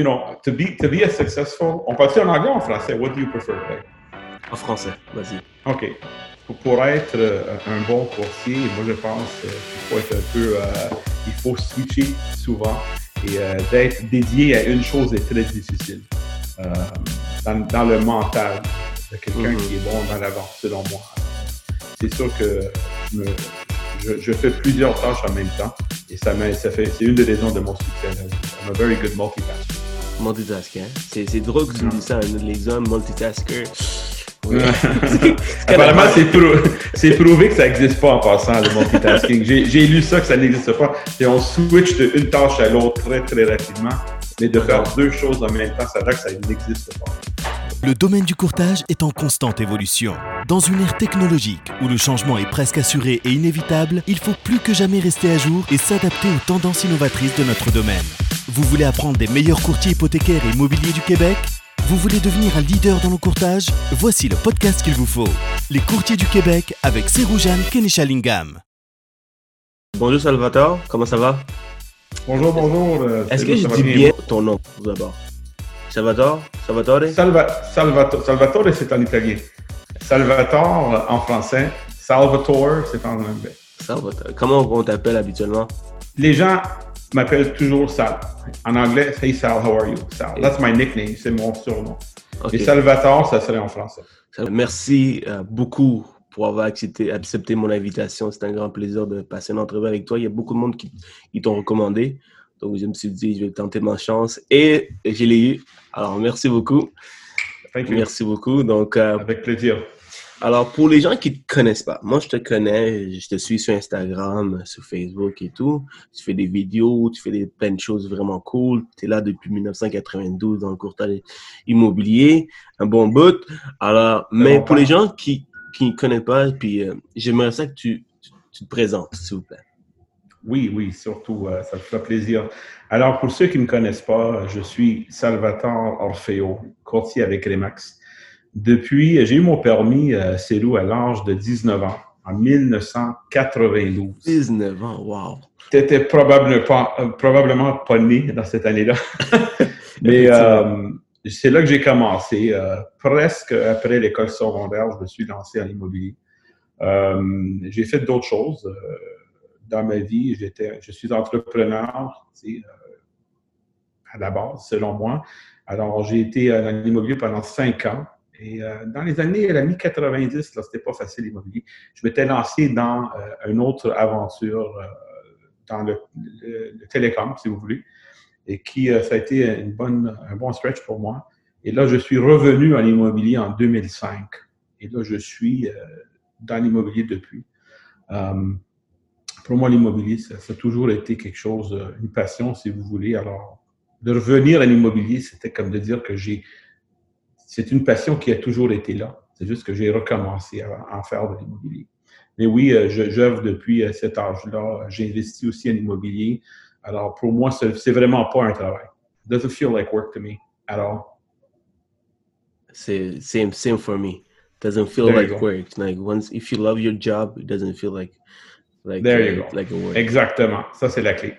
you know, to be to be a successful. On parle en anglais ou en français? What do you prefer? En français, vas-y. OK. Pour, être euh, un bon courtier, moi je pense euh, qu'il faut être un peu, euh, il faut switcher souvent et euh, d'être dédié à une chose est très difficile. Euh, dans, dans, le mental de quelqu'un mm -hmm. qui est bon dans la vente, selon moi. C'est sûr que je, me, je, je, fais plusieurs tâches en même temps et ça, ça fait, c'est une des raisons de mon succès. I'm a very good multitasker. Multitasker. Hein? C'est drôle que tu me dis ça, les hommes multitasker. Apparemment, c'est prou prouvé que ça n'existe pas en passant, le multitasking. J'ai lu ça, que ça n'existe pas. Et on switch d'une tâche à l'autre très, très rapidement. Mais de faire deux choses en même temps, ça veut que ça n'existe pas. Le domaine du courtage est en constante évolution. Dans une ère technologique où le changement est presque assuré et inévitable, il faut plus que jamais rester à jour et s'adapter aux tendances innovatrices de notre domaine. Vous voulez apprendre des meilleurs courtiers hypothécaires et immobiliers du Québec? Vous voulez devenir un leader dans le courtage? Voici le podcast qu'il vous faut. Les courtiers du Québec avec Seroujan Kenishalingam. Bonjour Salvatore, comment ça va? Bonjour, bonjour. Euh, Est-ce que je dis bien ton nom d'abord? Salvatore? Salvatore? Salva, Salvatore, Salvatore c'est en italien. Salvatore en français. Salvatore, c'est en anglais. Salvatore. Comment on t'appelle habituellement? Les gens m'appellent toujours Sal. En anglais, Hey Sal, how are you? Sal. That's my nickname, c'est mon surnom. Okay. Et Salvatore, ça serait en français. Merci euh, beaucoup pour avoir accepté, accepté mon invitation. C'est un grand plaisir de passer une entrevue avec toi. Il y a beaucoup de monde qui, qui t'ont recommandé. Donc, je me suis dit, je vais tenter ma chance. Et je l'ai eu. Alors, merci beaucoup. Merci beaucoup. Donc, euh, Avec plaisir. Alors, pour les gens qui ne te connaissent pas, moi, je te connais, je te suis sur Instagram, sur Facebook et tout. Tu fais des vidéos, tu fais des, plein de choses vraiment cool. Tu es là depuis 1992 dans le courtage immobilier, un bon bout. Alors, mais pour les gens qui qui ne connaissent pas, puis euh, j'aimerais ça que tu, tu, tu, te présentes, s'il vous plaît. Oui, oui, surtout, euh, ça me fait plaisir. Alors, pour ceux qui ne me connaissent pas, je suis Salvatore Orfeo, courtier avec Remax. Depuis, j'ai eu mon permis, euh, Célou, à l'âge de 19 ans, en 1992. 19 ans, wow! Tu n'étais probablement pas, euh, probablement pas né dans cette année-là. Mais euh, c'est là que j'ai commencé. Euh, presque après l'école secondaire, je me suis lancé en immobilier. j'ai fait d'autres choses dans ma vie. J'étais, je suis entrepreneur, tu sais, à la base, selon moi. Alors, j'ai été dans l'immobilier pendant cinq ans. Et euh, dans les années, à la mi-90, là, c'était pas facile l'immobilier. Je m'étais lancé dans euh, une autre aventure, euh, dans le, télécom, si vous voulez, et qui, ça a été un bon stretch pour moi. Et là, je suis revenu à l'immobilier en 2005. Et là, je suis dans l'immobilier depuis. pour moi, l'immobilier, ça, a toujours été quelque chose, une passion, si vous voulez. Alors, de revenir à l'immobilier, c'était comme de dire que j'ai c'est une passion qui a toujours été là. C'est juste que j'ai recommencé à en faire de l'immobilier. Mais oui, j'œuvre depuis cet âge-là. J'ai investi aussi en immobilier. Alors, pour moi, c'est vraiment pas un travail. It doesn't feel like work to me at all. C'est same, same for me. It doesn't feel There like work. Like once, if you love your job, it doesn't feel like like, There you go. like a work. Exactement. Ça, c'est la clé.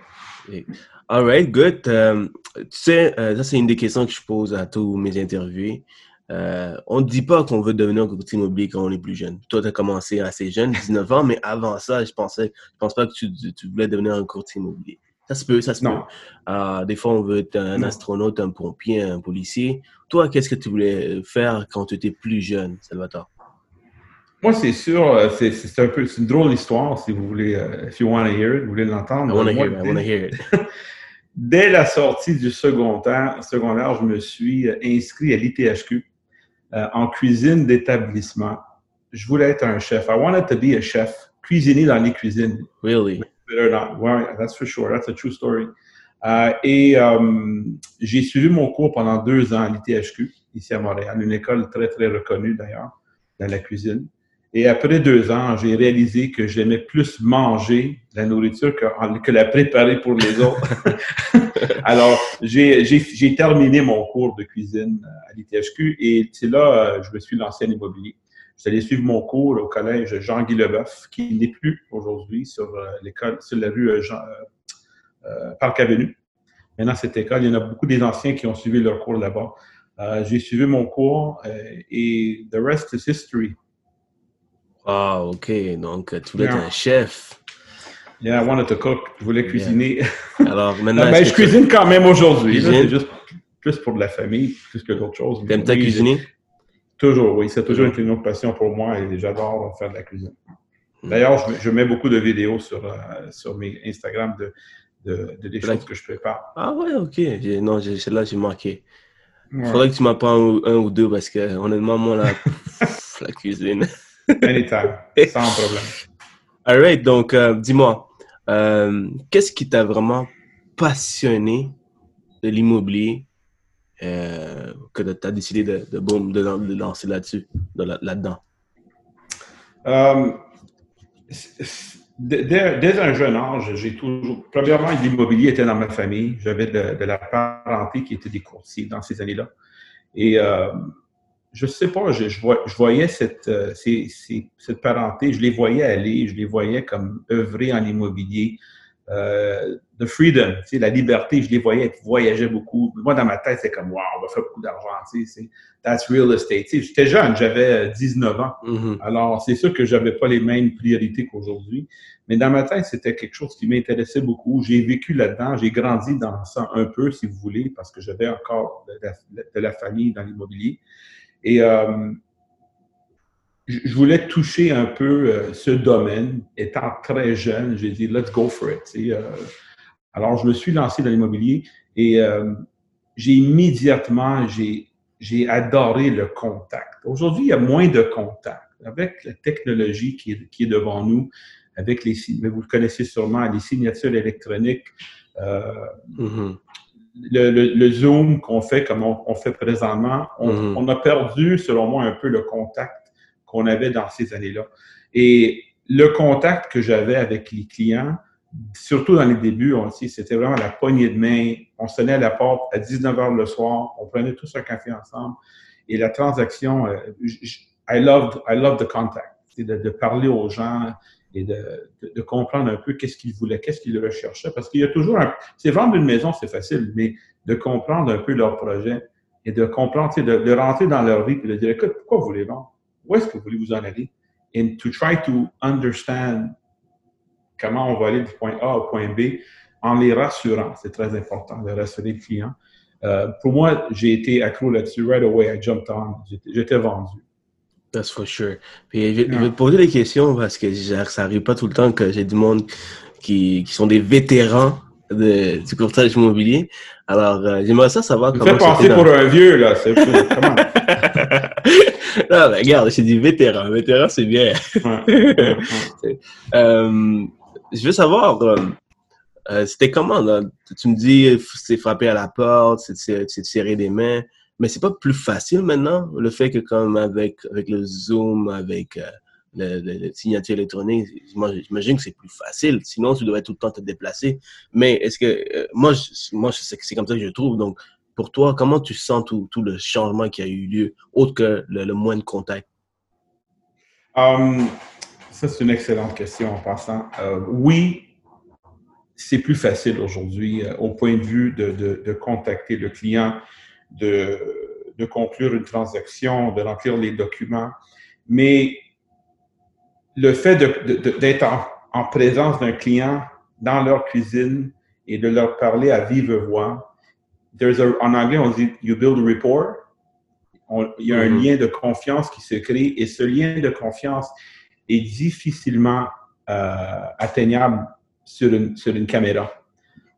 All right, good. Um, tu sais, euh, ça, c'est une des questions que je pose à tous mes interviewés. Euh, on ne dit pas qu'on veut devenir un courtier immobilier quand on est plus jeune. Toi, tu as commencé assez jeune, 19 ans, mais avant ça, je pensais, je pense pas que tu, tu, voulais devenir un courtier immobilier. Ça se peut, ça se non. peut. Euh, des fois, on veut être un non. astronaute, un pompier, un policier. Toi, qu'est-ce que tu voulais faire quand tu étais plus jeune, Salvatore? Moi, c'est sûr, euh, c'est un peu, c'est une drôle d'histoire, si vous voulez, uh, if you want to hear it, vous voulez l'entendre. I want to hear, it, I want to hear it. Dès la sortie du secondaire, secondaire, je me suis inscrit à l'ITHQ euh, en cuisine d'établissement. Je voulais être un chef. I wanted to be a chef, cuisiner dans les cuisines. Really? Well, that's for sure. That's a true story. Euh, et euh, j'ai suivi mon cours pendant deux ans à l'ITHQ, ici à Montréal, une école très, très reconnue d'ailleurs, dans la cuisine. Et après deux ans, j'ai réalisé que j'aimais plus manger la nourriture que, que la préparer pour les autres. Alors, j'ai terminé mon cours de cuisine à l'ITHQ et c'est là euh, je me suis lancé en immobilier. Je suis allé suivre mon cours au collège Jean-Guy Leboeuf, qui n'est plus aujourd'hui sur euh, l'école, sur la rue euh, Jean, euh, Parc Avenue. maintenant cette école. Il y en a beaucoup des anciens qui ont suivi leur cours là-bas. Euh, j'ai suivi mon cours euh, et the rest is history. Wow, OK. Donc, tu voulais être un chef. Yeah, I wanted to cook. Je voulais cuisiner. Alors, maintenant. ben, je cuisine quand même aujourd'hui. C'est juste plus pour de la famille, plus que d'autres choses. T'aimes ta cuisiner? Toujours, oui. C'est toujours été une autre passion pour moi et j'adore faire de la cuisine. Hmm. D'ailleurs, je, mets beaucoup de vidéos sur, euh, sur mes Instagram de, de, de des choses que je prépare. Ah ouais, ok. Non, celle-là, j'ai manqué. Il faudrait que tu m'apprends un, ou deux parce que honnêtement, moi, là, la cuisine. Anytime, sans problème. All right, donc euh, dis-moi, euh, qu'est-ce qui t'a vraiment passionné de l'immobilier euh, que tu as décidé de, de, de, lancer là-dessus, là-dedans? Dès, un jeune âge, j'ai toujours. Premièrement, l'immobilier était dans ma famille. J'avais de, la parenté qui était des courtiers dans ces années-là. Et je ne sais pas, je, je, voyais cette, euh, cette parenté, je les voyais aller, je les voyais comme œuvrer en immobilier euh, the freedom, tu sais, la liberté, je les voyais voyager beaucoup. Moi, dans ma tête, c'est comme, wow, on va faire beaucoup d'argent, tu sais, that's real estate. Tu sais, j'étais jeune, j'avais 19 ans. Mm-hmm. Alors, c'est sûr que j'avais pas les mêmes priorités qu'aujourd'hui. Mais dans ma tête, c'était quelque chose qui m'intéressait beaucoup. J'ai vécu là-dedans, j'ai grandi dans ça un peu, si vous voulez, parce que j'avais encore de la, famille dans l'immobilier. Et euh, je voulais toucher un peu euh, ce domaine. Étant très jeune, j'ai dit, let's go for it. Euh. alors, je me suis lancé dans l'immobilier et j'ai immédiatement, j'ai adoré le contact. Aujourd'hui, il y a moins de contact. Avec la technologie qui est, qui est devant nous, avec les, mais vous le connaissez sûrement, les signatures électroniques, mm-hmm. Le, le, Zoom qu'on fait comme on, fait présentement, on, mm-hmm. on, a perdu, selon moi, un peu le contact qu'on avait dans ces années-là. Et le contact que j'avais avec les clients, surtout dans les débuts, c'était vraiment la poignée de main. On sonnait à la porte à 19 h le soir, on prenait tous un café ensemble. Et la transaction, euh, I loved, I loved the contact. De, de, parler aux gens et de, de, comprendre un peu qu'est-ce qu'ils voulaient, qu'est-ce qu'ils recherchaient. Parce qu'il y a toujours un... C'est vendre une maison, c'est facile, mais de comprendre un peu leur projet et de comprendre, de, de rentrer dans leur vie et de dire, écoute, pourquoi vous voulez vendre? où est-ce que vous voulez vous en aller? And to try to understand comment on va aller du point A au point B en les rassurant. C'est très important de rassurer le client. Euh, pour moi, j'ai été accro là-dessus. Right away, I jumped on. J'étais vendu. That's for sure. Puis, je, vais te poser des questions parce que ça n'arrive pas tout le temps que j'ai du monde qui, qui sont des vétérans de, du courtage immobilier. Alors, euh, j'aimerais ça savoir comment. Tu fais passer pour un vieux, là. C'est comment? non, mais regarde, c'est du vétéran. Vétéran, c'est bien. euh, je veux savoir, euh, c'était comment, là? Tu me dis, c'est frapper à la porte, c'est de serrer des mains. Mais c'est pas plus facile maintenant, le fait que comme avec, avec le Zoom, avec euh, le, signature électronique, j'imagine que c'est plus facile. Sinon, tu devrais tout le temps te déplacer. Mais est-ce que, moi, je, moi, c'est comme ça que je trouve. Donc, pour toi, comment tu sens tout, tout le changement qui a eu lieu, autre que le, le moins de contact? Um, ça, c'est une excellente question en passant. Euh, oui, c'est plus facile aujourd'hui euh, au point de vue de, de, de contacter le client, de, de, conclure une transaction, de remplir les documents. Mais le fait d'être en, en, présence d'un client dans leur cuisine et de leur parler à vive voix, en anglais, on dit you build a rapport. il y a un mm-hmm. lien de confiance qui se crée et ce lien de confiance est difficilement euh, atteignable sur une, sur une caméra.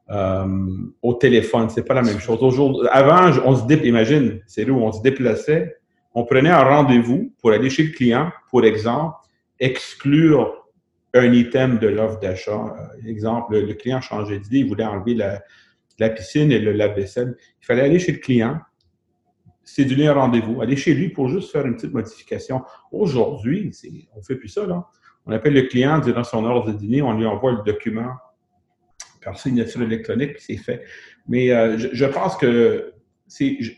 Euh, au téléphone, c'est pas la même chose. Avant, on se déplaçait, imagine, c'est où on se déplaçait, on prenait un rendez-vous pour aller chez le client, pour exemple, exclure un item de l'offre d'achat. Euh, exemple, le, client changeait d'idée, il voulait enlever la, piscine et le lave-vaisselle. Il fallait aller chez le client, céduler un rendez-vous, aller chez lui pour juste faire une petite modification. Aujourd'hui, on ne fait plus ça. Là. On appelle le client durant son heure de dîner, on lui envoie le document par signature électronique, puis c'est fait. Mais euh, je, pense que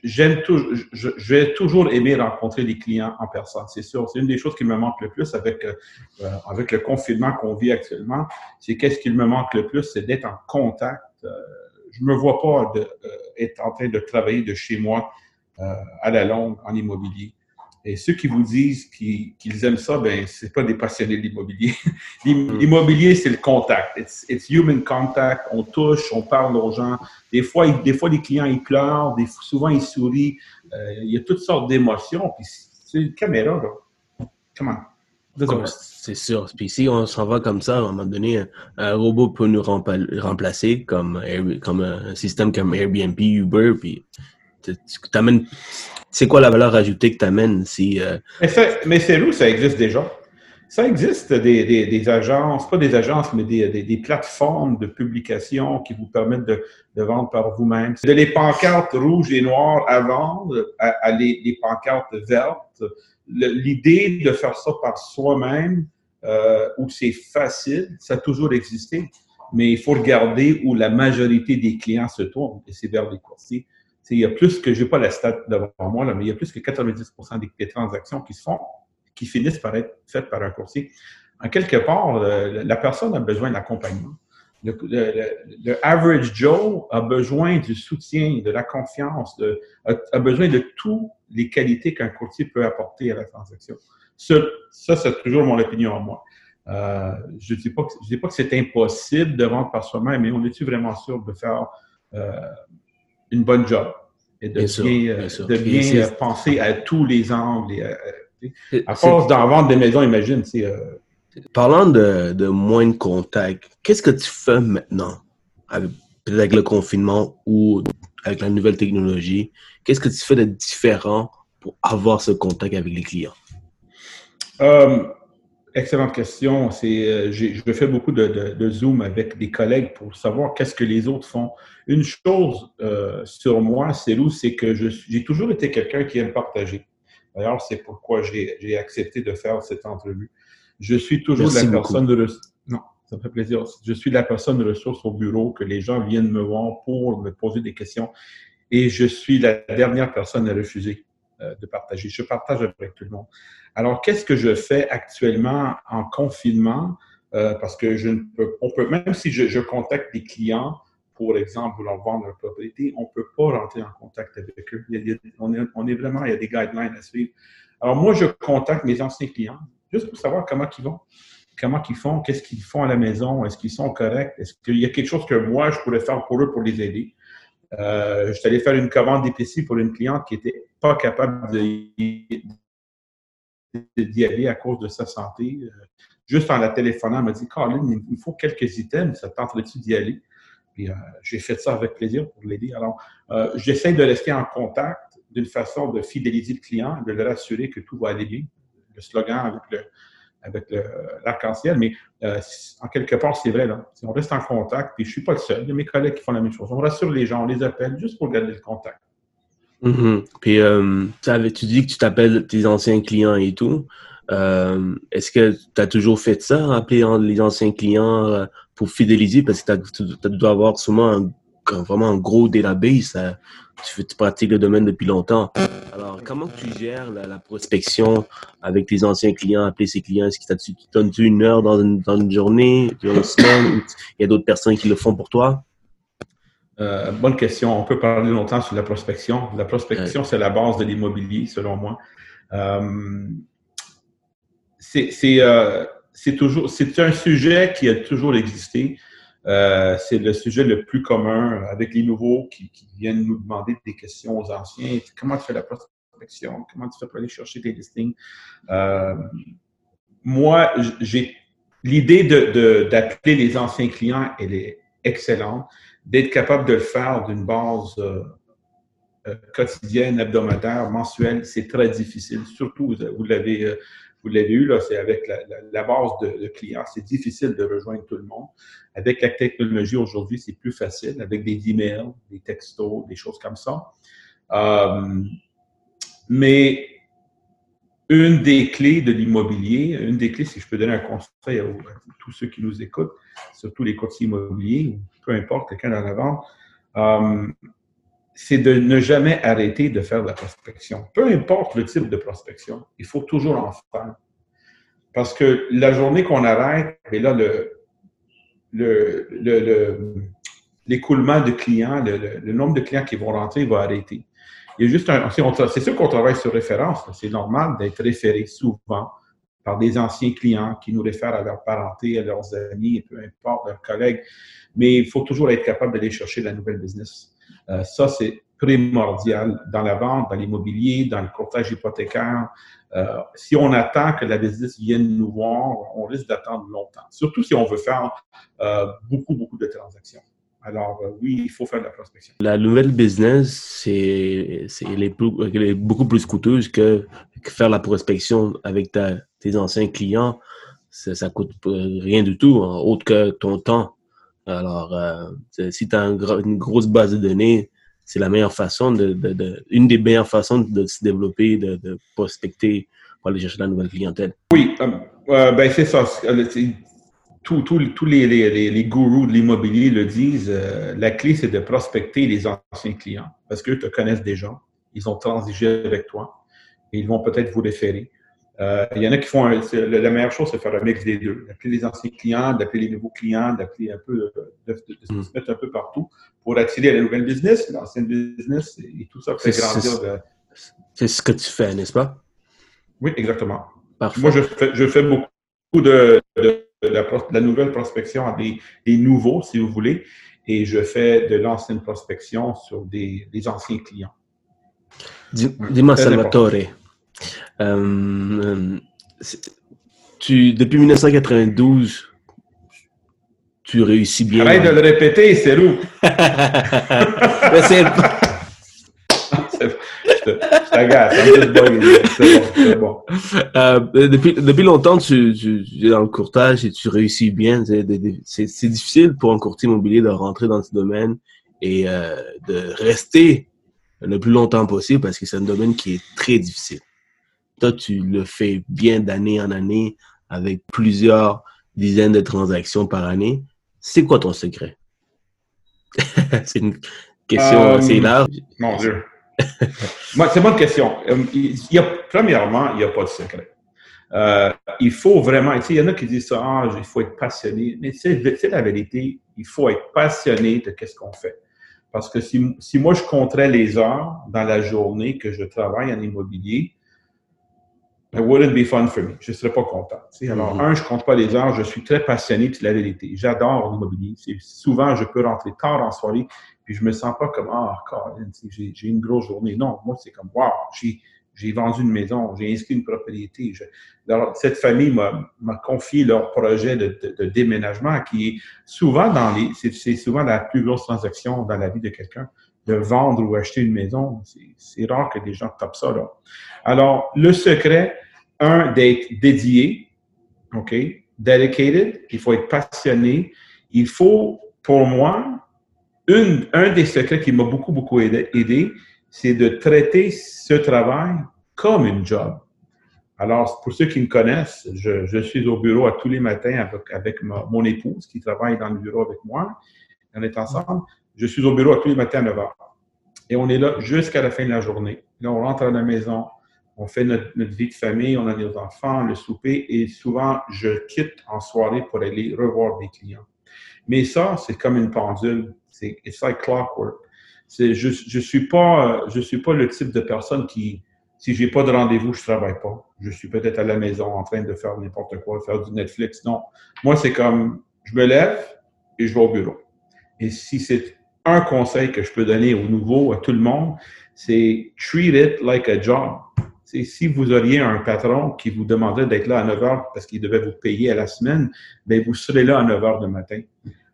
j'aime toujours, je, vais toujours aimer rencontrer des clients en personne, c'est sûr. C'est une des choses qui me manque le plus avec, euh, avec le confinement qu'on vit actuellement. C'est qu'est-ce qui me manque le plus, c'est d'être en contact. Euh, je me vois pas être en train de travailler de chez moi à la longue en immobilier. Et ceux qui vous disent qu'ils aiment ça, ben c'est pas des passionnés de l'immobilier. Hmm. L'immobilier, c'est le contact. It's, human contact. On touche, on parle aux gens. Des fois, des fois les clients ils pleurent, des, souvent ils sourient. Euh, il y a toutes sortes d'émotions. Puis c'est une caméra là. Comment? C'est sûr. Puis si on s'en va comme ça, à un moment donné, un, robot peut nous remplacer comme, comme un système comme Airbnb, Uber, puis tu t'amènes c'est quoi la valeur ajoutée que tu amènes si. Euh, mais, c'est où ça existe déjà. Ça existe des, des, agences, pas des agences, mais des, des, plateformes de publication qui vous permettent de, de vendre par vous-même. Les pancartes rouges et noires à vendre à, les, les, pancartes vertes. L'idée de faire ça par soi-même, euh, où c'est facile, ça a toujours existé. Mais il faut regarder où la majorité des clients se tournent, et c'est vers les courtiers il y a plus que, je n'ai pas la stat devant moi, là, mais il y a plus que 90% des, transactions qui se font, qui finissent par être faites par un courtier. En quelque part, la personne a besoin d'accompagnement. Le, le, average Joe a besoin du soutien, de la confiance, de, a, besoin de toutes les qualités qu'un courtier peut apporter à la transaction. Ça, c'est toujours mon opinion à moi. Euh, je ne dis pas que, pas que c'est impossible de vendre par soi-même, mais on est-tu vraiment sûr de faire euh, une bonne job et de bien, euh, penser à tous les angles. Et, à force d'en vendre des maisons, imagine. Euh, Parlant de, de, moins de contact, qu'est-ce que tu fais maintenant, avec, avec le confinement ou avec la nouvelle technologie? Qu'est-ce que tu fais de différent pour avoir ce contact avec les clients? Euh, Excellente question. C'est, euh, je fais beaucoup de, de, Zoom avec des collègues pour savoir qu'est-ce que les autres font. Une chose euh, sur moi, c'est c'est que j'ai toujours été quelqu'un qui aime partager. D'ailleurs, c'est pourquoi j'ai accepté de faire cette entrevue. Je suis toujours la personne de non, ça me fait plaisir. Je suis la personne de ressources au bureau que les gens viennent me voir pour me poser des questions, et je suis la dernière personne à refuser de partager. Je partage avec tout le monde. Alors, qu'est-ce que je fais actuellement en confinement? Euh, parce que je ne peux, on peut, même si je, contacte des clients, pour exemple, vouloir vendre leur propriété, on ne peut pas rentrer en contact avec eux. on, est, vraiment, il y a des guidelines à suivre. Alors, moi, je contacte mes anciens clients juste pour savoir comment ils vont, comment ils font, qu'est-ce qu'ils font à la maison, est-ce qu'ils sont corrects, est-ce qu'il y a quelque chose que moi, je pourrais faire pour eux pour les aider. Euh, je suis allé faire une commande d'épicerie pour une cliente qui n'était pas capable d'y aller à cause de sa santé. Euh, juste en la téléphonant, elle m'a dit Colin, il me faut quelques items, ça tenterait-tu d'y aller? Puis euh, j'ai fait ça avec plaisir pour l'aider. Alors, j'essaie de rester en contact d'une façon de fidéliser le client, de le rassurer que tout va aller bien. Le slogan avec le, avec l'arc-en-ciel, mais euh, en quelque part, c'est vrai. Là. On reste en contact, puis je ne suis pas le seul. Il y a mes collègues qui font la même chose. On rassure les gens, on les appelle juste pour garder le contact. Mm-hmm. Puis, euh, tu dis que tu t'appelles tes anciens clients et tout. Euh, est-ce que tu as toujours fait ça, appeler les anciens clients pour fidéliser? Parce que tu dois avoir souvent un vraiment un gros database. tu, tu, pratiques le domaine depuis longtemps. Alors, comment tu gères la, prospection avec tes anciens clients, appeler ces clients? Est-ce que tu donnes une heure dans une, dans une journée, dans une semaine? Il y a d'autres personnes qui le font pour toi? Euh, bonne question. On peut parler longtemps sur la prospection. La prospection, c'est la base de l'immobilier, selon moi. Euh, euh, c'est toujours, c'est un sujet qui a toujours existé. C'est le sujet le plus commun avec les nouveaux qui, viennent nous demander des questions aux anciens. Comment tu fais la prospection? Comment tu fais pour aller chercher tes listings? Moi, j'ai l'idée d'appeler les anciens clients, elle est excellente. D'être capable de le faire d'une base euh, quotidienne, hebdomadaire, mensuelle, c'est très difficile. Surtout, vous l'avez vous l'avez eu, là, c'est avec la, base de, clients. C'est difficile de rejoindre tout le monde. Avec la technologie aujourd'hui, c'est plus facile, avec des emails, des textos, des choses comme ça. Euh, mais une des clés de l'immobilier, une des clés, si je peux donner un conseil à, tous ceux qui nous écoutent, surtout les courtiers immobiliers, peu importe, quelqu'un dans la vente, euh, c'est de ne jamais arrêter de faire de la prospection. Peu importe le type de prospection, il faut toujours en faire. Parce que la journée qu'on arrête, et là, le, le, le, l'écoulement de clients, le, nombre de clients qui vont rentrer va arrêter. Il y a juste un, c'est sûr qu'on travaille sur référence. C'est normal d'être référé souvent par des anciens clients qui nous réfèrent à leur parenté, à leurs amis, peu importe, leurs collègues. Mais il faut toujours être capable d'aller chercher la nouvelle business. Euh, ça, c'est primordial dans la vente, dans l'immobilier, dans le courtage hypothécaire. Euh, si on attend que la business vienne nous voir, on risque d'attendre longtemps, surtout si on veut faire euh, beaucoup, beaucoup de transactions. Alors, euh, oui, il faut faire de la prospection. La nouvelle business, c'est est, beaucoup plus coûteuse que, faire la prospection avec tes anciens clients. Ça, ça coûte rien du tout, hein, autre que ton temps. Alors, euh, si tu as une grosse base de données, c'est la meilleure façon, de, de, une des meilleures façons de se développer, de, de prospecter pour aller chercher la nouvelle clientèle. Oui, euh, ben c'est ça tous les, les, les, gourous de l'immobilier le disent, euh, la clé, c'est de prospecter les anciens clients parce qu'eux te connaissent déjà, ils ont transigé avec toi et ils vont peut-être vous référer. Euh, il y en a qui font, la meilleure chose, c'est faire un mix des deux. D'appeler les anciens clients, d'appeler les nouveaux clients, d'appeler un peu, de, se mm. mettre un peu partout pour attirer la nouvelle business, l'ancienne business et tout ça fait grandir. C'est ce que tu fais, n'est-ce pas? Oui, exactement. Moi, je fais, je fais beaucoup de la, nouvelle prospection à des, nouveaux, si vous voulez, et je fais de l'ancienne prospection sur des, anciens clients. Dis-moi, Salvatore, euh, tu, depuis 1992, tu réussis bien. Arrête de le répéter, c'est où? c'est bon. Euh, depuis, depuis longtemps, tu, tu, es dans le courtage et tu réussis bien. C'est difficile pour un courtier immobilier de rentrer dans ce domaine et euh, de rester le plus longtemps possible parce que c'est un domaine qui est très difficile. Toi, tu le fais bien d'année en année avec plusieurs dizaines de transactions par année. C'est quoi ton secret? c'est une question assez euh, large. Mon Dieu c'est une bonne question. Euh, il y a, premièrement, il n'y a pas de secret. Euh, il faut vraiment, il y en a qui disent ça, ah, il faut être passionné, mais c'est la vérité, il faut être passionné de ce qu'on fait. Parce que si, si, moi je compterais les heures dans la journée que je travaille en immobilier, it wouldn't be fun for me. Je ne serais pas content. Alors, mm-hmm. un, je compte pas les heures, je suis très passionné, c'est la vérité. J'adore l'immobilier. Souvent, je peux rentrer tard en soirée, puis je me sens pas comme ah j'ai une grosse journée. Non, moi c'est comme wow, j'ai vendu une maison, j'ai inscrit une propriété. cette famille m'a confié leur projet de, de, déménagement qui est souvent dans les c'est souvent la plus grosse transaction dans la vie de quelqu'un de vendre ou acheter une maison. C'est rare que des gens tapent ça là. Alors le secret un d'être dédié, ok, dedicated, il faut être passionné, il faut pour moi un des secrets qui m'a beaucoup, beaucoup aidé, c'est de traiter ce travail comme une job. Alors, pour ceux qui me connaissent, je, suis au bureau à tous les matins avec, mon épouse qui travaille dans le bureau avec moi. On est ensemble. Je suis au bureau à tous les matins à 9 h. Et on est là jusqu'à la fin de la journée. Là, on rentre à la maison, on fait notre, notre, vie de famille, on a nos enfants, le souper, et souvent, je quitte en soirée pour aller revoir des clients. Mais ça, c'est comme une pendule. C'est it's like clockwork. C'est, je je suis pas je suis pas le type de personne qui si j'ai pas de rendez-vous, je travaille pas. Je suis peut-être à la maison en train de faire n'importe quoi, faire du Netflix. Non, moi c'est comme je me lève et je vais au bureau. Et si c'est un conseil que je peux donner aux nouveaux, à tout le monde, c'est treat it like a job. Si vous auriez un patron qui vous demandait d'être là à 9 heures parce qu'il devait vous payer à la semaine, bien, vous serez là à 9 heures le matin.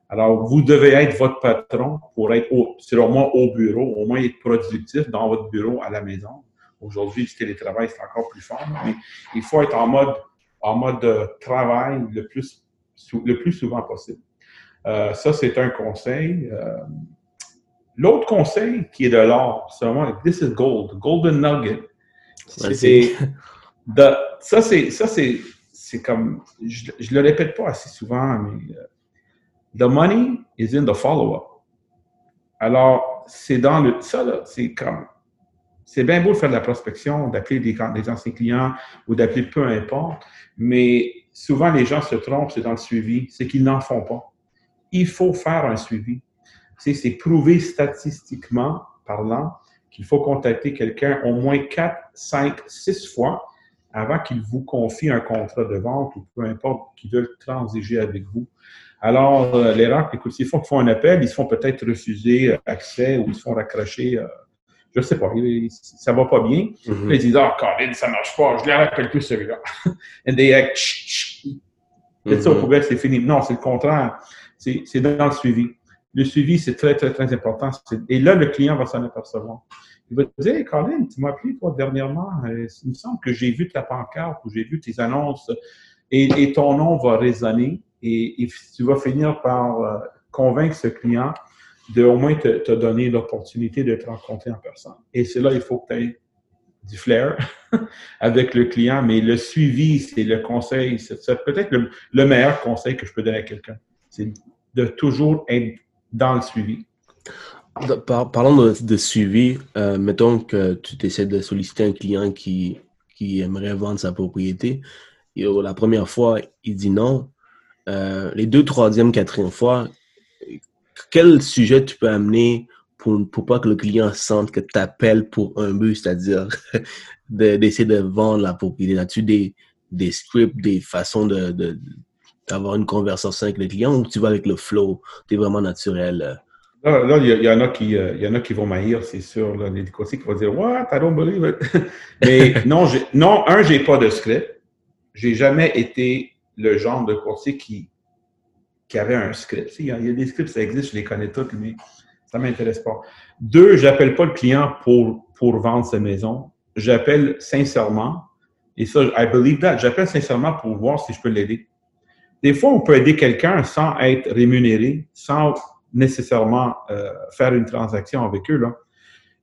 Alors, vous devez être votre patron pour être, selon moi, au bureau, au moins être productif dans votre bureau à la maison. Aujourd'hui, le télétravail, c'est encore plus fort, mais il faut être en mode, en mode de travail le plus, le plus souvent possible. Euh, ça, c'est un conseil. Euh, l'autre conseil qui est de l'or, c'est vraiment this is gold, golden nugget. C'est ça, c'est ça, c'est comme je, je le répète pas assez souvent, mais euh, The money is in the follow-up. Alors, c'est dans le. Ça, c'est comme. C'est bien beau de faire de la prospection, d'appeler des, des, anciens clients ou d'appeler peu importe, mais souvent les gens se trompent, c'est dans le suivi, c'est qu'ils n'en font pas. Il faut faire un suivi. c'est prouvé statistiquement parlant qu'il faut contacter quelqu'un au moins 4, 5, 6 fois avant qu'il vous confie un contrat de vente ou peu importe qu'ils veulent transiger avec vous. Alors, euh, les rares, écoute, s'ils font, font un appel, ils se font peut-être refuser accès ou ils se font raccrocher. Euh, je ne sais pas, ça va pas bien. Mhm. Ils disent, ah, Colin, ça marche pas, je les rappelle plus celui-là. And they act, chut, chut. C'est ça, au Mhm. poubelle, c'est fini. Non, c'est le contraire. C'est dans le suivi. Le suivi, c'est très, très, très important. Et là, le client va s'en apercevoir. Il va te dire, hey, Colin, tu m'as appelé, toi, dernièrement. Euh, il me semble que j'ai vu ta pancarte ou j'ai vu tes annonces et, ton nom va résonner et, tu vas finir par euh, convaincre ce client de au moins te, donner l'opportunité de te rencontrer en personne. Et c'est là, il faut que tu aies du flair avec le client, mais le suivi, c'est le conseil, c'est c'est peut-être le, le meilleur conseil que je peux donner à quelqu'un. C'est de toujours être dans le suivi. Par- parlons de, suivi. Euh, mettons que tu essaies de solliciter un client qui, qui aimerait vendre sa propriété. Euh, la première fois, il dit non. Euh, les deux, troisième, quatrième fois, quel sujet tu peux amener pour, pour pas que le client sente que tu appelles pour un but, c'est-à-dire de- d'essayer de, vendre la propriété? As-tu des, scripts, des façons de- d'avoir une conversation avec le client ou tu vas avec le flow? Tu es vraiment naturel? euh? Là, il y, en a qui, euh, il y en a qui vont m'haïr, c'est sûr. Les qui vont dire What? I don't believe it. Mais non, non, un, j'ai pas de script. J'ai jamais été le genre de courtier qui, qui avait un script. Il y, a, y a des scripts, ça existe, je les connais tous, mais ça m'intéresse pas. Deux, j'appelle pas le client pour, pour vendre sa maison. J'appelle sincèrement, et ça, I believe that, j'appelle sincèrement pour voir si je peux l'aider. Des fois, on peut aider quelqu'un sans être rémunéré, sans nécessairement euh, faire une transaction avec eux. Là.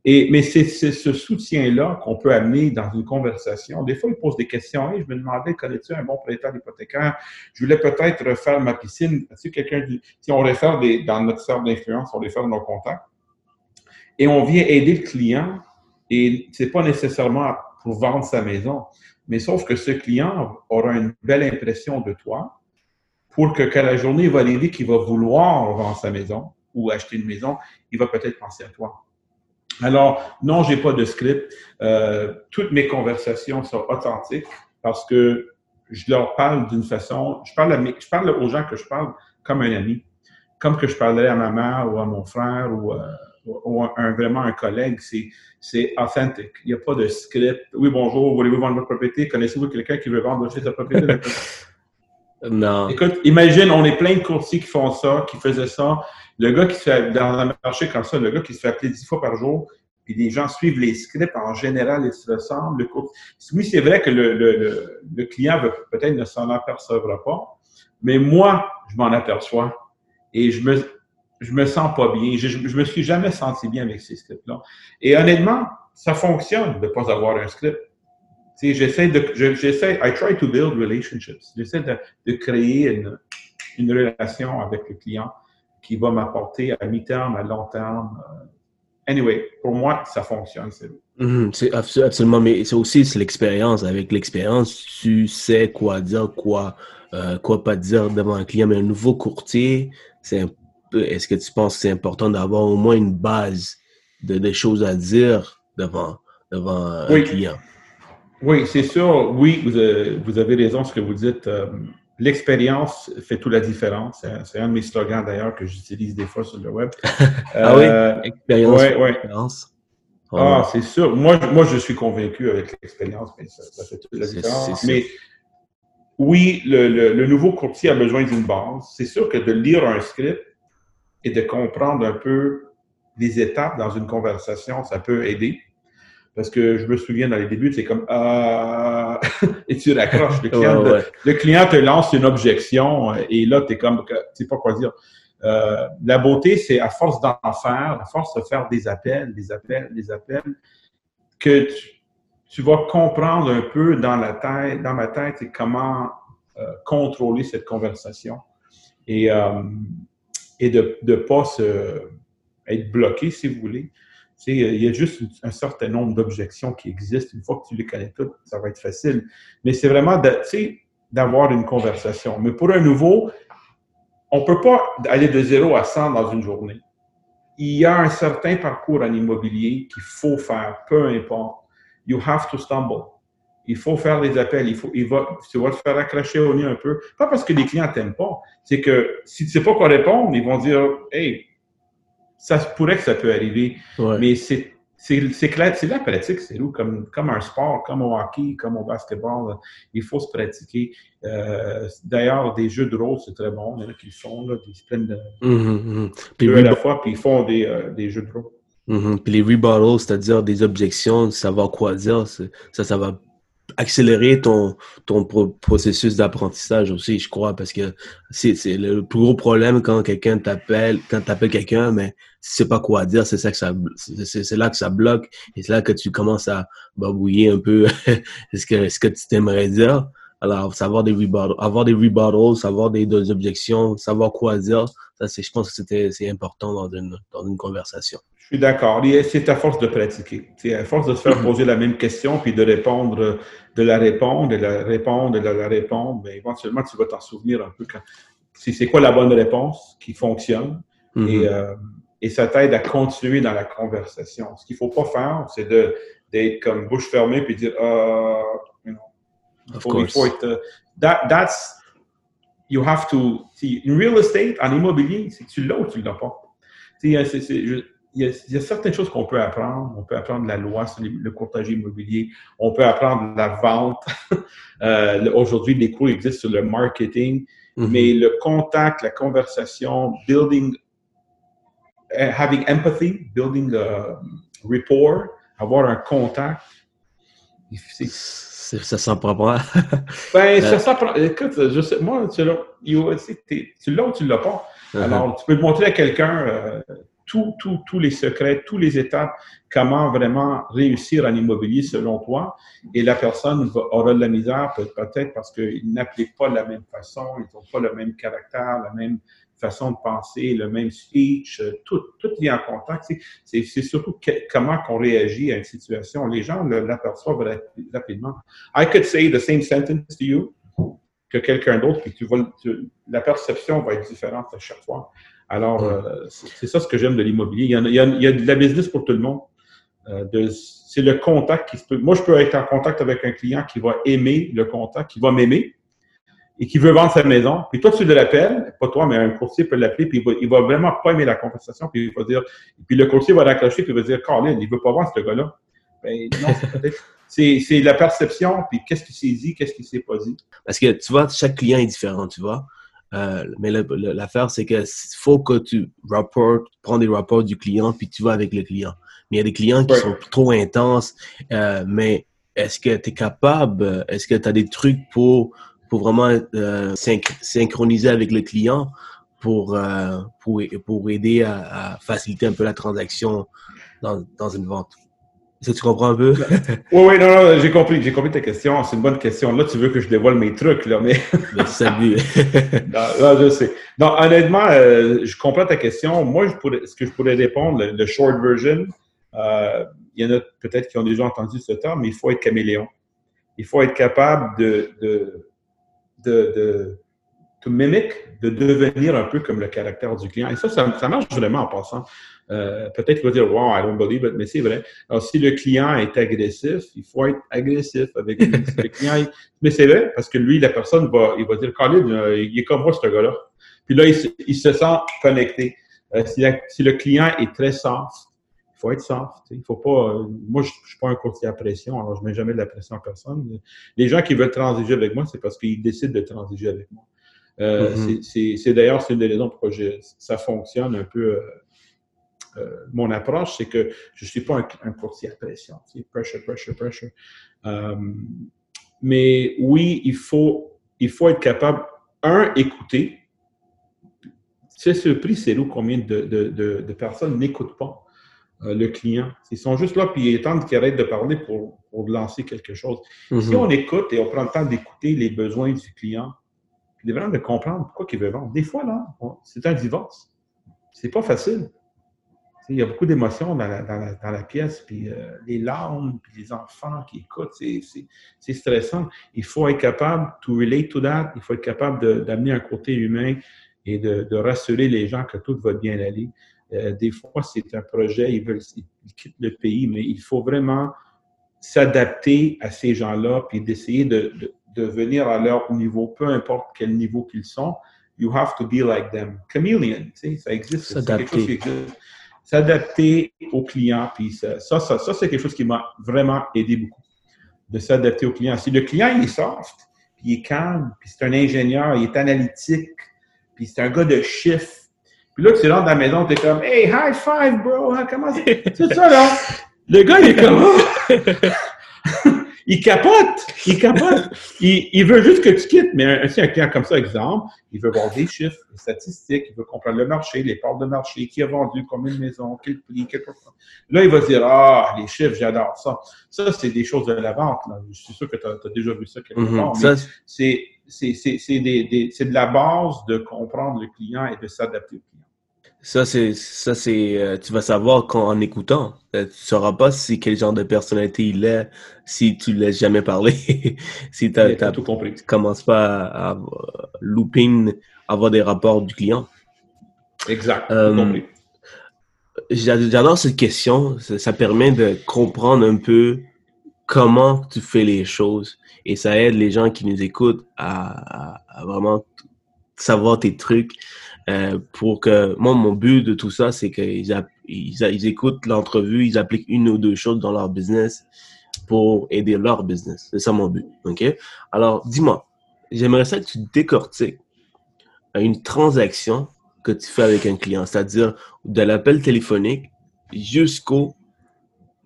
Et, mais c'est ce soutien-là qu'on peut amener dans une conversation. Des fois, ils posent des questions. Hey, je me demandais, connais-tu un bon prêteur hypothécaire? Je voulais peut-être refaire ma piscine. Si quelqu'un si on réfère des, dans notre cercle d'influence, on réfère nos contacts. Et on vient aider le client. Et c'est pas nécessairement pour vendre sa maison. Mais sauf que ce client aura une belle impression de toi pour que quand la journée va arriver qu'il va vouloir vendre sa maison ou acheter une maison, il va peut-être penser à toi. Alors, non, j'ai pas de script. Euh, toutes mes conversations sont authentiques parce que je leur parle d'une façon, je parle, à je parle aux gens que je parle comme un ami, comme que je parlerais à ma mère ou à mon frère ou, euh, ou un, vraiment un collègue. C'est, c'est authentique. Il n'y a pas de script. Oui, bonjour, voulez-vous vendre votre propriété? Connaissez-vous quelqu'un qui veut vendre sa propriété? Non. Écoute, imagine, on est plein de courtiers qui font ça, qui faisaient ça. Le gars qui se fait, dans un marché comme ça, le gars qui se fait appeler dix fois par jour, puis les gens suivent les scripts, en général, ils se ressemblent. Oui, c'est vrai que le, le, le, client peut-être ne s'en apercevra pas, mais moi, je m'en aperçois. Et je me, je me sens pas bien. Je, je me suis jamais senti bien avec ces scripts-là. Et honnêtement, ça fonctionne de pas avoir un script. Sais, j'essaie de, je- j'essaie, I try to build relationships. J'essaie de, de créer une, une relation avec le client qui va m'apporter à mi-terme, à long terme. Euh, Anyway, pour moi, ça fonctionne. c'est- Mhm, c'est abso- absolument, mais c'est aussi c'est l'expérience. Avec l'expérience, tu sais quoi dire, quoi, euh, quoi pas dire devant un client. Mais un nouveau courtier, c'est un peu. Est-ce que tu penses que c'est important d'avoir au moins une base de, de choses à dire devant, devant un Oui. client? Oui, c'est sûr. Oui, vous, euh, vous avez raison ce que vous dites. Euh, L'expérience fait toute la différence. C'est un- C'est un de mes slogans d'ailleurs que j'utilise des fois sur le web. Ah oui? Euh, Expérience. ouais, par ouais. expérience. Ah, c'est sûr. Moi, je- moi, je suis convaincu avec l'expérience, mais ça, ça fait toute la différence. Mais oui, le, le- le nouveau courtier a besoin d'une base. C'est sûr que de lire un script et de comprendre un peu les étapes dans une conversation, ça peut aider. Parce que je me souviens dans les débuts, c'est comme ah et tu raccroches. Le client, Ouais, ouais. le client te lance une objection et là, tu es comme, tu sais pas quoi dire. Euh, la beauté, c'est à force d'en faire, à force de faire des appels, des appels, des appels, que tu, tu vas comprendre un peu dans la tête, dans ma tête, comment euh, contrôler cette conversation et, euh, et de ne pas se, être bloqué, si vous voulez. Il y a juste un certain nombre d'objections qui existent. Une fois que tu les connais toutes, ça va être facile. Mais c'est vraiment d'avoir une conversation. Mais pour un nouveau, on ne peut pas aller de 0 à 100 dans une journée. il y a un certain parcours en immobilier qu'il faut faire, peu importe. You have to stumble. Il faut faire les appels. Il faut, il va, tu vas te faire accrocher au nez un peu. Pas parce que les clients t'aiment pas. C'est que si tu sais pas quoi répondre, ils vont dire, hey, ça pourrait que ça peut arriver. Mais c'est c'est clair, c'est la pratique, c'est comme, comme un sport, comme au hockey, comme au basketball. il faut se pratiquer. Euh, d'ailleurs, des jeux de rôle, c'est très bon. Il y en a qui le font, là, ils se prennent de, mm Puis à la fois, puis ils font des, euh, des jeux de rôle. Mm-hmm. Puis les rebuttals, c'est-à-dire des objections, savoir quoi dire, ça, ça va accélérer ton, ton processus d'apprentissage aussi, je crois, parce que c'est le plus gros problème quand quelqu'un t'appelle, quand t'appelles quelqu'un, mais tu sais pas quoi dire, c'est ça que ça, c'est là que ça bloque, et c'est là que tu commences à babouiller un peu ce que, ce que tu t'aimerais dire? Alors, savoir des rebuttals, avoir des rebuttals, savoir des, des objections, savoir quoi dire, ça, c'est, je pense que c'était, c'est important dans une, dans une conversation. Je suis d'accord. C'est à force de pratiquer. C'est à force de se faire poser la même question, puis de répondre, de la répondre, de la répondre, de la répondre, mais éventuellement, tu vas t'en souvenir un peu quand. C'est quoi la bonne réponse qui fonctionne. Mm-hmm. et, euh, et, ça t'aide à continuer dans la conversation. Ce qu'il ne faut pas faire, c'est d'être comme bouche fermée puis dire Ah, il faut être. Euh, that, that's. You have to. See, in real estate, en immobilier, c'est tu l'as ou tu l'as pas. il y, a, certaines choses qu'on peut apprendre. On peut apprendre la loi sur le courtage immobilier. On peut apprendre la vente. euh, Aujourd'hui, des cours existent sur le marketing. Mm-hmm. Mais le contact, la conversation, building, uh, having empathy, building rapport, avoir un contact. Ça s'en prend pas. ben, ça euh. s'en prend. Écoute, je sais, moi, tu l'as, ou tu l'as pas? Uh-huh. Alors, tu peux montrer à quelqu'un, euh, tous les secrets, toutes les étapes, comment vraiment réussir en immobilier selon toi. Et la personne aura de la misère peut-être parce qu'ils n'appliquent pas de la même façon, ils n'ont pas le même caractère, la même façon de penser, le même speech, tout, tout est en contact. C'est surtout comment qu'on réagit à une situation. Les gens l'aperçoivent rapidement. I could say the same sentence to you que quelqu'un d'autre, puis tu la perception va être différente à chaque fois. Alors, euh, c'est ça ce que j'aime de l'immobilier. Il, il, il, y a de la business pour tout le monde. Euh, c'est le contact qui se peut. Moi, je peux être en contact avec un client qui va aimer le contact, qui va m'aimer et qui veut vendre sa maison. Puis toi, tu l'appelles, pas toi, mais un courtier peut l'appeler, puis il va, il va vraiment pas aimer la conversation, puis il va dire, puis le courtier va raccrocher, puis il va dire, Colin, il veut pas vendre ce gars-là. Ben, non, c'est peut-être. C'est la perception, puis qu'est-ce qui s'est dit, qu'est-ce qui s'est pas dit. Parce que tu vois, chaque client est différent, tu vois. Euh, mais l'affaire, c'est que faut que tu rapportes, prends des rapports du client, puis tu vas avec le client. Mais il y a des clients qui sont trop intenses. Euh, mais est-ce que tu es capable, est-ce que tu as des trucs pour, pour vraiment euh, synchroniser avec le client pour, pour, pour aider à, à, faciliter un peu la transaction dans, dans une vente? Est-ce que tu comprends un peu? oui, oui, non, non, j'ai compris, j'ai compris ta question. C'est une bonne question. Là, tu veux que je dévoile mes trucs, là, mais. salut. non, je sais. Non, honnêtement, euh, je comprends ta question. Moi, je pourrais, ce que je pourrais répondre, le, short version, euh, il y en a peut-être qui ont déjà entendu ce terme, mais il faut être caméléon. Il faut être capable de, de, de, de to de devenir un peu comme le caractère du client. Et ça, ça, marche vraiment en passant. Euh, peut-être qu'il va dire, wow, I don't believe it, mais c'est vrai. Alors, si le client est agressif, il faut être agressif avec lui. le client, mais c'est vrai, parce que lui, la personne va, il va dire, Colin, euh, il est comme moi, ce gars-là. Puis là, il se, il se sent connecté. Euh, si, si, le client est très soft, il faut être soft. Il faut pas. moi, je, ne suis pas un courtier à pression, alors je mets jamais de la pression à personne. Les gens qui veulent transiger avec moi, c'est parce qu'ils décident de transiger avec moi. Euh, mm-hmm. C'est d'ailleurs c'est une des raisons pourquoi ça fonctionne un peu. Euh, euh, mon approche, c'est que je ne suis pas un, un, courtier à pression. Pressure, pressure, pressure. mais oui, il faut, il faut être capable, un, écouter. Tu sais, ce prix, c'est où combien de, de, de, personnes n'écoutent pas le client. Ils sont juste là, puis ils attendent qu'il arrête de parler pour, pour lancer quelque chose. Si mm-hmm. on écoute et on prend le temps d'écouter les besoins du client, il est vraiment de comprendre pourquoi il veut vendre. Des fois, là, c'est un divorce. C'est pas facile. Il y a beaucoup d'émotions dans la, pièce, puis euh, les larmes, puis les enfants qui écoutent, c'est stressant. Il faut être capable to relate to that. Il faut être capable d'amener un côté humain et de, rassurer les gens que tout va bien aller. Euh, des fois, c'est un projet, ils veulent, ils quittent le pays, mais il faut vraiment s'adapter à ces gens-là, puis d'essayer de, de, de, venir à leur niveau, peu importe quel niveau qu'ils sont. You have to be like them. Chameleon, tu sais, ça existe. S'adapter. S'adapter aux clients, puis ça, ça, ça, ça c'est quelque chose qui m'a vraiment aidé beaucoup, de s'adapter aux clients. Si le client il est soft, puis il est calme, puis c'est un ingénieur, il est analytique, puis c'est un gars de chiffres, puis là, tu rentres dans la maison, tu es comme, hey, high five, bro, hein, comment c'est? C'est ça, là. Le gars, il est comme, il capote, il capote. Il, il, veut juste que tu quittes. Mais si un client comme ça, exemple, il veut voir des chiffres, des statistiques, il veut comprendre le marché, les parts de marché, qui a vendu, combien de maisons, quel prix, quel Là, il va se dire, ah, les chiffres, j'adore ça. Ça, c'est des choses de la vente. Là. Je suis sûr que tu as, as, déjà vu ça quelque Mhm. part. mais C'est c'est de la base de comprendre le client et de s'adapter au client. Ça, c'est, ça, c'est, euh, tu vas savoir quand, en écoutant. Euh, tu sauras pas si quel genre de personnalité il est si tu laisses jamais parler. si tu commences pas à, à looping, avoir des rapports du client. Exact. Euh, J'adore cette question. Ça, ça permet de comprendre un peu comment tu fais les choses. Et ça aide les gens qui nous écoutent à, à- à vraiment savoir tes trucs. Euh, pour que moi, mon but de tout ça, c'est qu'ils ils, ils écoutent l'entrevue, ils appliquent une ou deux choses dans leur business pour aider leur business. C'est ça mon but. OK? Alors, dis-moi, j'aimerais ça que tu décortiques une transaction que tu fais avec un client, c'est-à-dire de l'appel téléphonique jusqu'au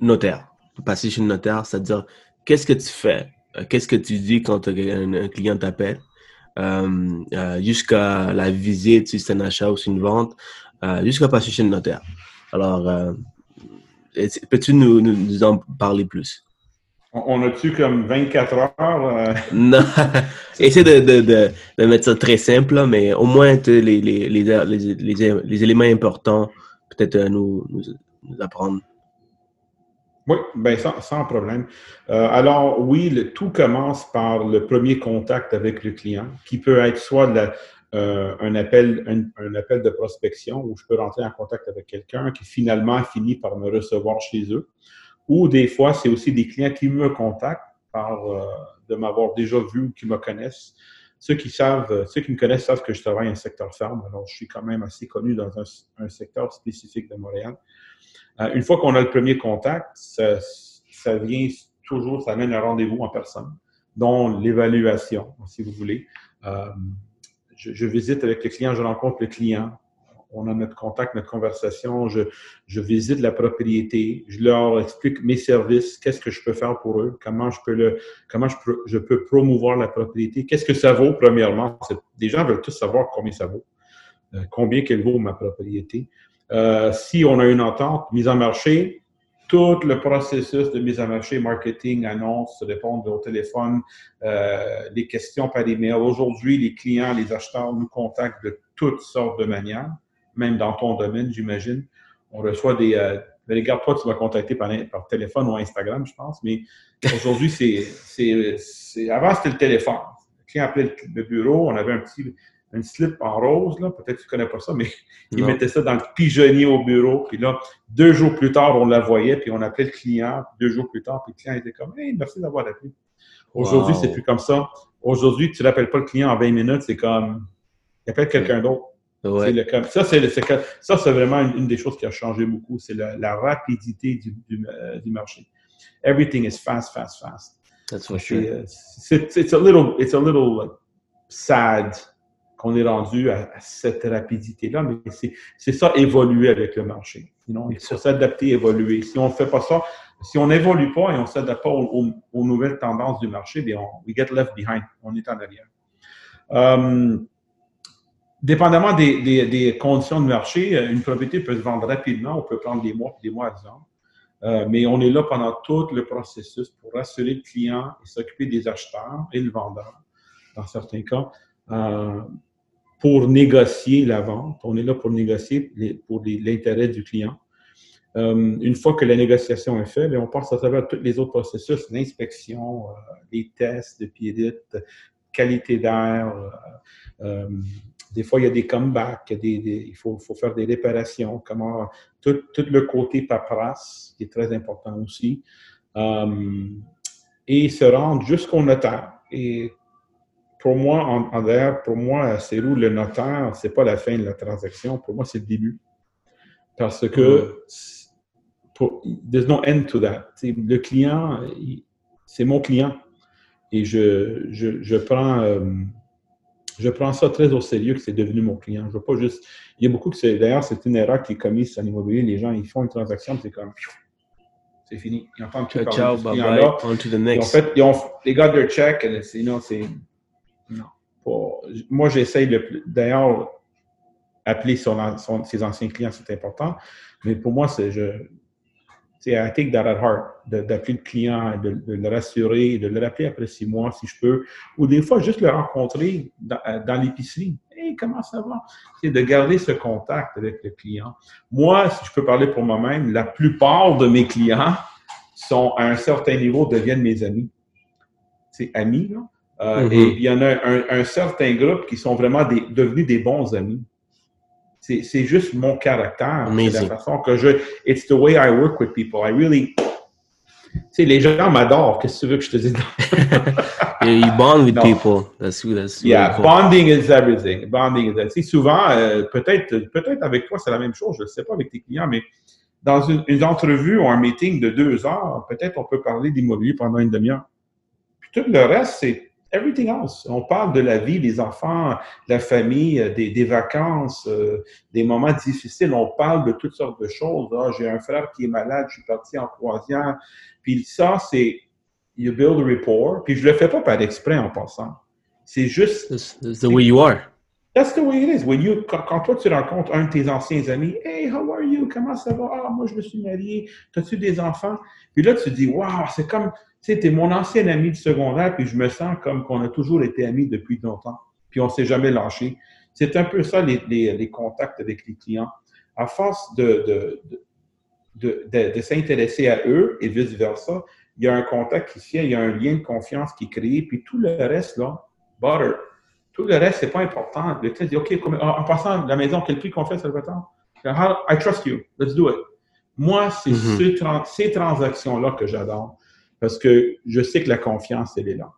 notaire. Passer chez le notaire, c'est-à-dire qu'est-ce que tu fais, euh, qu'est-ce que tu dis quand un, client t'appelle, euh, euh, jusqu'à la visite, si c'est un achat ou c'est une vente, euh, jusqu'à passer chez le notaire. Alors, euh, peux-tu nous, nous, nous en parler plus? On, a-tu comme 24 heures? euh, Non, essaie de, de, de, de mettre ça très simple, là, mais au moins les, les, les, les, éléments importants, peut-être euh, nous, nous apprendre. Oui, ben sans, sans problème. Euh, alors, oui, tout commence par le premier contact avec le client, qui peut être soit euh, un, appel, un, appel de prospection où je peux rentrer en contact avec quelqu'un qui finalement finit par me recevoir chez eux. Ou des fois, c'est aussi des clients qui me contactent par euh, de m'avoir déjà vu ou qui me connaissent. Ceux qui savent, ceux qui me connaissent savent que je travaille dans secteur ferme, alors je suis quand même assez connu dans un secteur spécifique de Montréal. Euh, une fois qu'on a le premier contact, ça, vient toujours, ça amène un rendez-vous en personne, dont l'évaluation, si vous voulez. Euh, je, visite avec le client, je rencontre le client, on a notre contact, notre conversation, je, visite la propriété, je leur explique mes services, qu'est-ce que je peux faire pour eux, comment je peux le, comment je je peux promouvoir la propriété, qu'est-ce que ça vaut premièrement. Les gens veulent tous savoir combien ça vaut, euh, combien qu'elle vaut ma propriété. Euh, si on a une entente, mise en marché, tout le processus de mise en marché, marketing, annonce, répondre au téléphone, euh, les questions par email. Aujourd'hui, les clients, les acheteurs nous contactent de toutes sortes de manières, même dans ton domaine, j'imagine. On reçoit des... Euh, regarde, toi, tu vas contacter par, par, téléphone ou Instagram, je pense, mais aujourd'hui, c'est... Avant, c'était le téléphone. Le client appelait le bureau, on avait un petit un slip en rose, là, peut-être que tu ne connais pas ça, mais il mettait ça dans le pigeonnier au bureau. Puis là, deux jours plus tard, on la voyait, puis on appelait le client. Deux jours plus tard, puis le client était comme Hey, merci d'avoir appelé. Aujourd'hui, wow. c'est plus comme ça. Aujourd'hui, tu ne rappelles pas le client en 20 minutes, c'est comme il appelle quelqu'un d'autre. Ouais. Le, ça, c'est ça, c'est vraiment une, une, des choses qui a changé beaucoup. C'est la, la, rapidité du, du, euh, du, marché. Everything is fast, fast, fast. That's for sure. C'est it's a little, it's a little like, sad qu'on est rendu à, à cette rapidité-là, mais c'est ça, évoluer avec le marché. Know? Il faut s'adapter, évoluer. Si on ne fait pas ça, si on n'évolue pas et on ne s'adapte pas aux, aux, aux, nouvelles tendances du marché, bien on we get left behind. On est en arrière. Um, dépendamment des, des, des, conditions de marché, une propriété peut se vendre rapidement, on peut prendre des mois des mois à vendre. Euh, mais on est là pendant tout le processus pour rassurer le client et s'occuper des acheteurs et le vendeur, dans certains cas. Euh, pour négocier la vente. On est là pour négocier pour l'intérêt du client. Euh, une fois que la négociation est faite, on passe à travers tous les autres processus, l'inspection, euh, les tests de piédite, qualité d'air. des fois, il y a des comebacks, il, faut, faire des réparations, comment, tout, le côté paperasse, qui est très important aussi. et se rendre jusqu'au notaire. Pour moi, en, en pour moi, c'est où le notaire, c'est pas la fin de la transaction. Pour moi, c'est le début. Parce que pour, there's no end to that. le client, c'est mon client. Et je, je, je prends, euh, je prends ça très au sérieux que c'est devenu mon client. Je veux pas juste. Il y a beaucoup que c'est. D'ailleurs, c'est une erreur qui est commise en immobilier. Les gens, ils font une transaction, c'est comme. C'est fini. Ils entendent tout Ciao, bye bye. On to the next. En fait, ils ont, they got their check, and c'est, non, c'est. Non. moi, j'essaye d'ailleurs appeler son, ses anciens clients, c'est important. Mais pour moi, c'est je, c'est I take that at heart, d'appeler le client, de, le rassurer, de le rappeler après six mois si je peux, ou des fois juste le rencontrer dans, l'épicerie. Hey, comment ça va? C'est de garder ce contact avec le client. Moi, si je peux parler pour moi-même, la plupart de mes clients sont à un certain niveau, deviennent mes amis. C'est amis, là. Euh, mm-hmm. Et il y en a un, un, certain groupe qui sont vraiment des, devenus des bons amis. C'est juste mon caractère. C'est la façon que je. It's the way I work with people. I really. Tu sais, les gens m'adorent. Qu'est-ce que tu veux que je te dise? you bond with people. That's, that's yeah, cool. bonding is everything. Bonding is everything. souvent, euh, peut-être peut avec toi, c'est la même chose. Je ne sais pas avec tes clients, mais dans une, une entrevue ou un meeting de deux heures, peut-être on peut parler d'immobilier pendant une demi-heure. Puis tout le reste, c'est everything else. On parle de la vie, des enfants, de la famille, euh, des, des vacances, euh, des moments difficiles. On parle de toutes sortes de choses. Ah, j'ai un frère qui est malade, je suis parti en croisière. Puis ça, c'est you build a rapport. Puis je le fais pas par exprès en passant. C'est juste. That's, the way you are. That's the way it is. When you, quand, quand, toi, tu rencontres un de tes anciens amis, Hey, how are you? Comment ça va? Ah, moi, je me suis marié. As-tu des enfants? Puis là, tu dis, Wow, c'est comme sais, mon ancien ami du secondaire, puis je me sens comme qu'on a toujours été amis depuis longtemps, puis on s'est jamais lâché. C'est un peu ça, les, les, les, contacts avec les clients. À force de, de, de, de s'intéresser à eux et vice-versa, il y a un contact qui se il y a un lien de confiance qui est créé, puis tout le reste, là, butter. Tout le reste, c'est pas important. Le client dit, OK, en passant la maison, quel prix qu'on fait, Salvatore? I trust you. Let's do it. Moi, c'est mm-hmm. ces transactions-là que j'adore parce que je sais que la confiance, elle est là.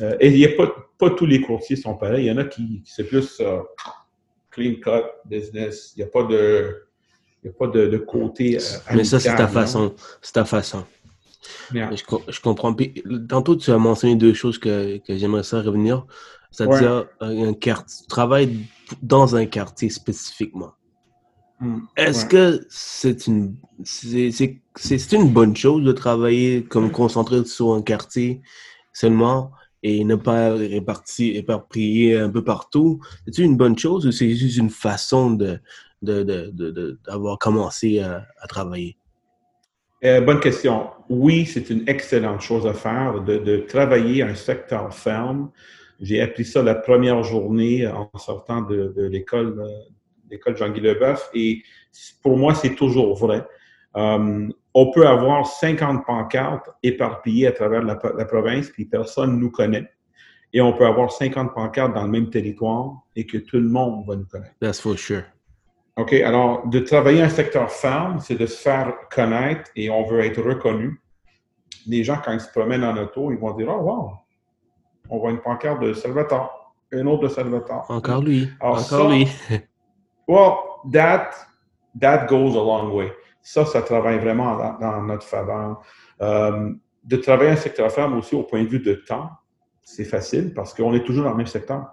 Euh, et il y a pas, pas tous les courtiers sont pareils. Il y en a qui, c'est plus euh, clean cut business. Il n'y a pas de, il y a pas de, de côté. Euh, Mais ça, c'est ta façon. C'est ta façon. Je, je, comprends. tantôt, tu as mentionné deux choses que, que j'aimerais ça revenir. C'est-à-dire, un quartier, tu travailles dans un quartier spécifiquement. Hmm. Est-ce que c'est une, c'est, une bonne chose de travailler comme concentré sur un quartier seulement et ne pas répartir, éparpiller un peu partout? C'est une bonne chose ou c'est juste une façon de, d'avoir commencé à, travailler? Euh, bonne question. Oui, c'est une excellente chose à faire de, de travailler un secteur ferme. J'ai appris ça la première journée en sortant de, de l'école euh, l'école Jean-Guy Leboeuf. Et pour moi, c'est toujours vrai. Euh, on peut avoir 50 pancartes éparpillées à travers la, province, puis personne ne nous connaît. Et on peut avoir 50 pancartes dans le même territoire et que tout le monde va nous connaître. That's for sure. OK, alors de travailler un secteur ferme, c'est de se faire connaître et on veut être reconnu. Les gens, quand ils se promènent en auto, ils vont dire Oh, wow, on voit une pancarte de Salvatore, une autre de Salvatore. Encore lui. Encore lui. Well, that, that goes a long way. Ça, ça travaille vraiment dans, notre faveur. Euh, de travailler un secteur ferme aussi au point de vue de temps, c'est facile parce qu'on est toujours dans le même secteur.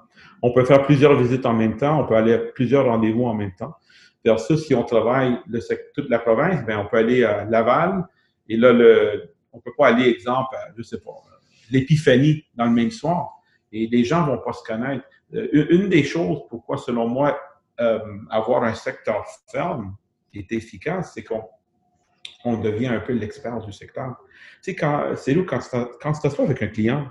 On peut faire plusieurs visites en même temps, on peut aller à plusieurs rendez-vous en même temps. Versus si on travaille le, toute la province, ben on peut aller à Laval et là, on peut pas aller, exemple, à, je sais pas, l'épiphanie dans le même soir. Et les gens vont pas se connaître. Euh, une des choses pourquoi, selon moi, euh, avoir un secteur ferme qui est efficace, c'est qu'on on devient un peu l'expert du secteur. Tu sais, quand, c'est où quand, quand tu t'assois avec un client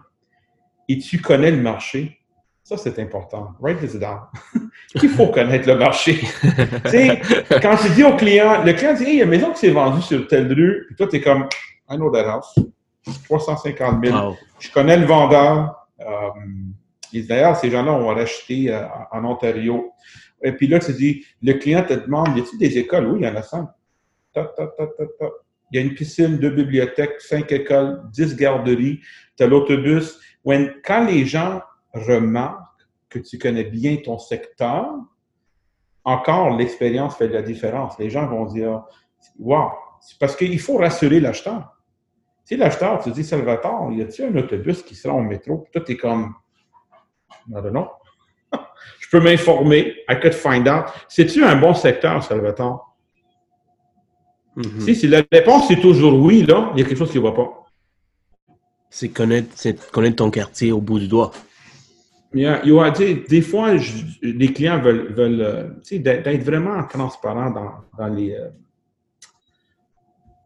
et tu connais le marché, ça, c'est important. Write this down. Il faut connaître le marché. tu sais, quand tu dis au client, le client dit, hey, il y a une maison qui s'est vendue sur telle rue, puis toi, tu es comme, I know that house. 350 000. Je connais le vendeur. Euh, D'ailleurs, ces gens-là ont racheté euh, en Ontario. Et puis là, tu dis, le client te demande, y a-t-il des écoles? Oui, il y en a cinq. Il y a une piscine, deux bibliothèques, cinq écoles, dix garderies, tu as l'autobus. Quand les gens remarquent que tu connais bien ton secteur, encore, l'expérience fait de la différence. Les gens vont dire, wow, parce qu'il faut rassurer l'acheteur. Si l'acheteur, tu dis, Salvatore, y a-t-il un autobus qui sera au métro? Puis toi, tu es comme, non, Je peux m'informer. I could find out. C'est-tu un bon secteur, Salvatore? Mm-hmm. Si, la réponse est toujours oui, là, il y a quelque chose qui ne va pas. C'est connaître, connaître ton quartier au bout du doigt. Yeah, you des fois, les clients veulent, veulent euh, d'être vraiment transparents dans, dans, les, euh,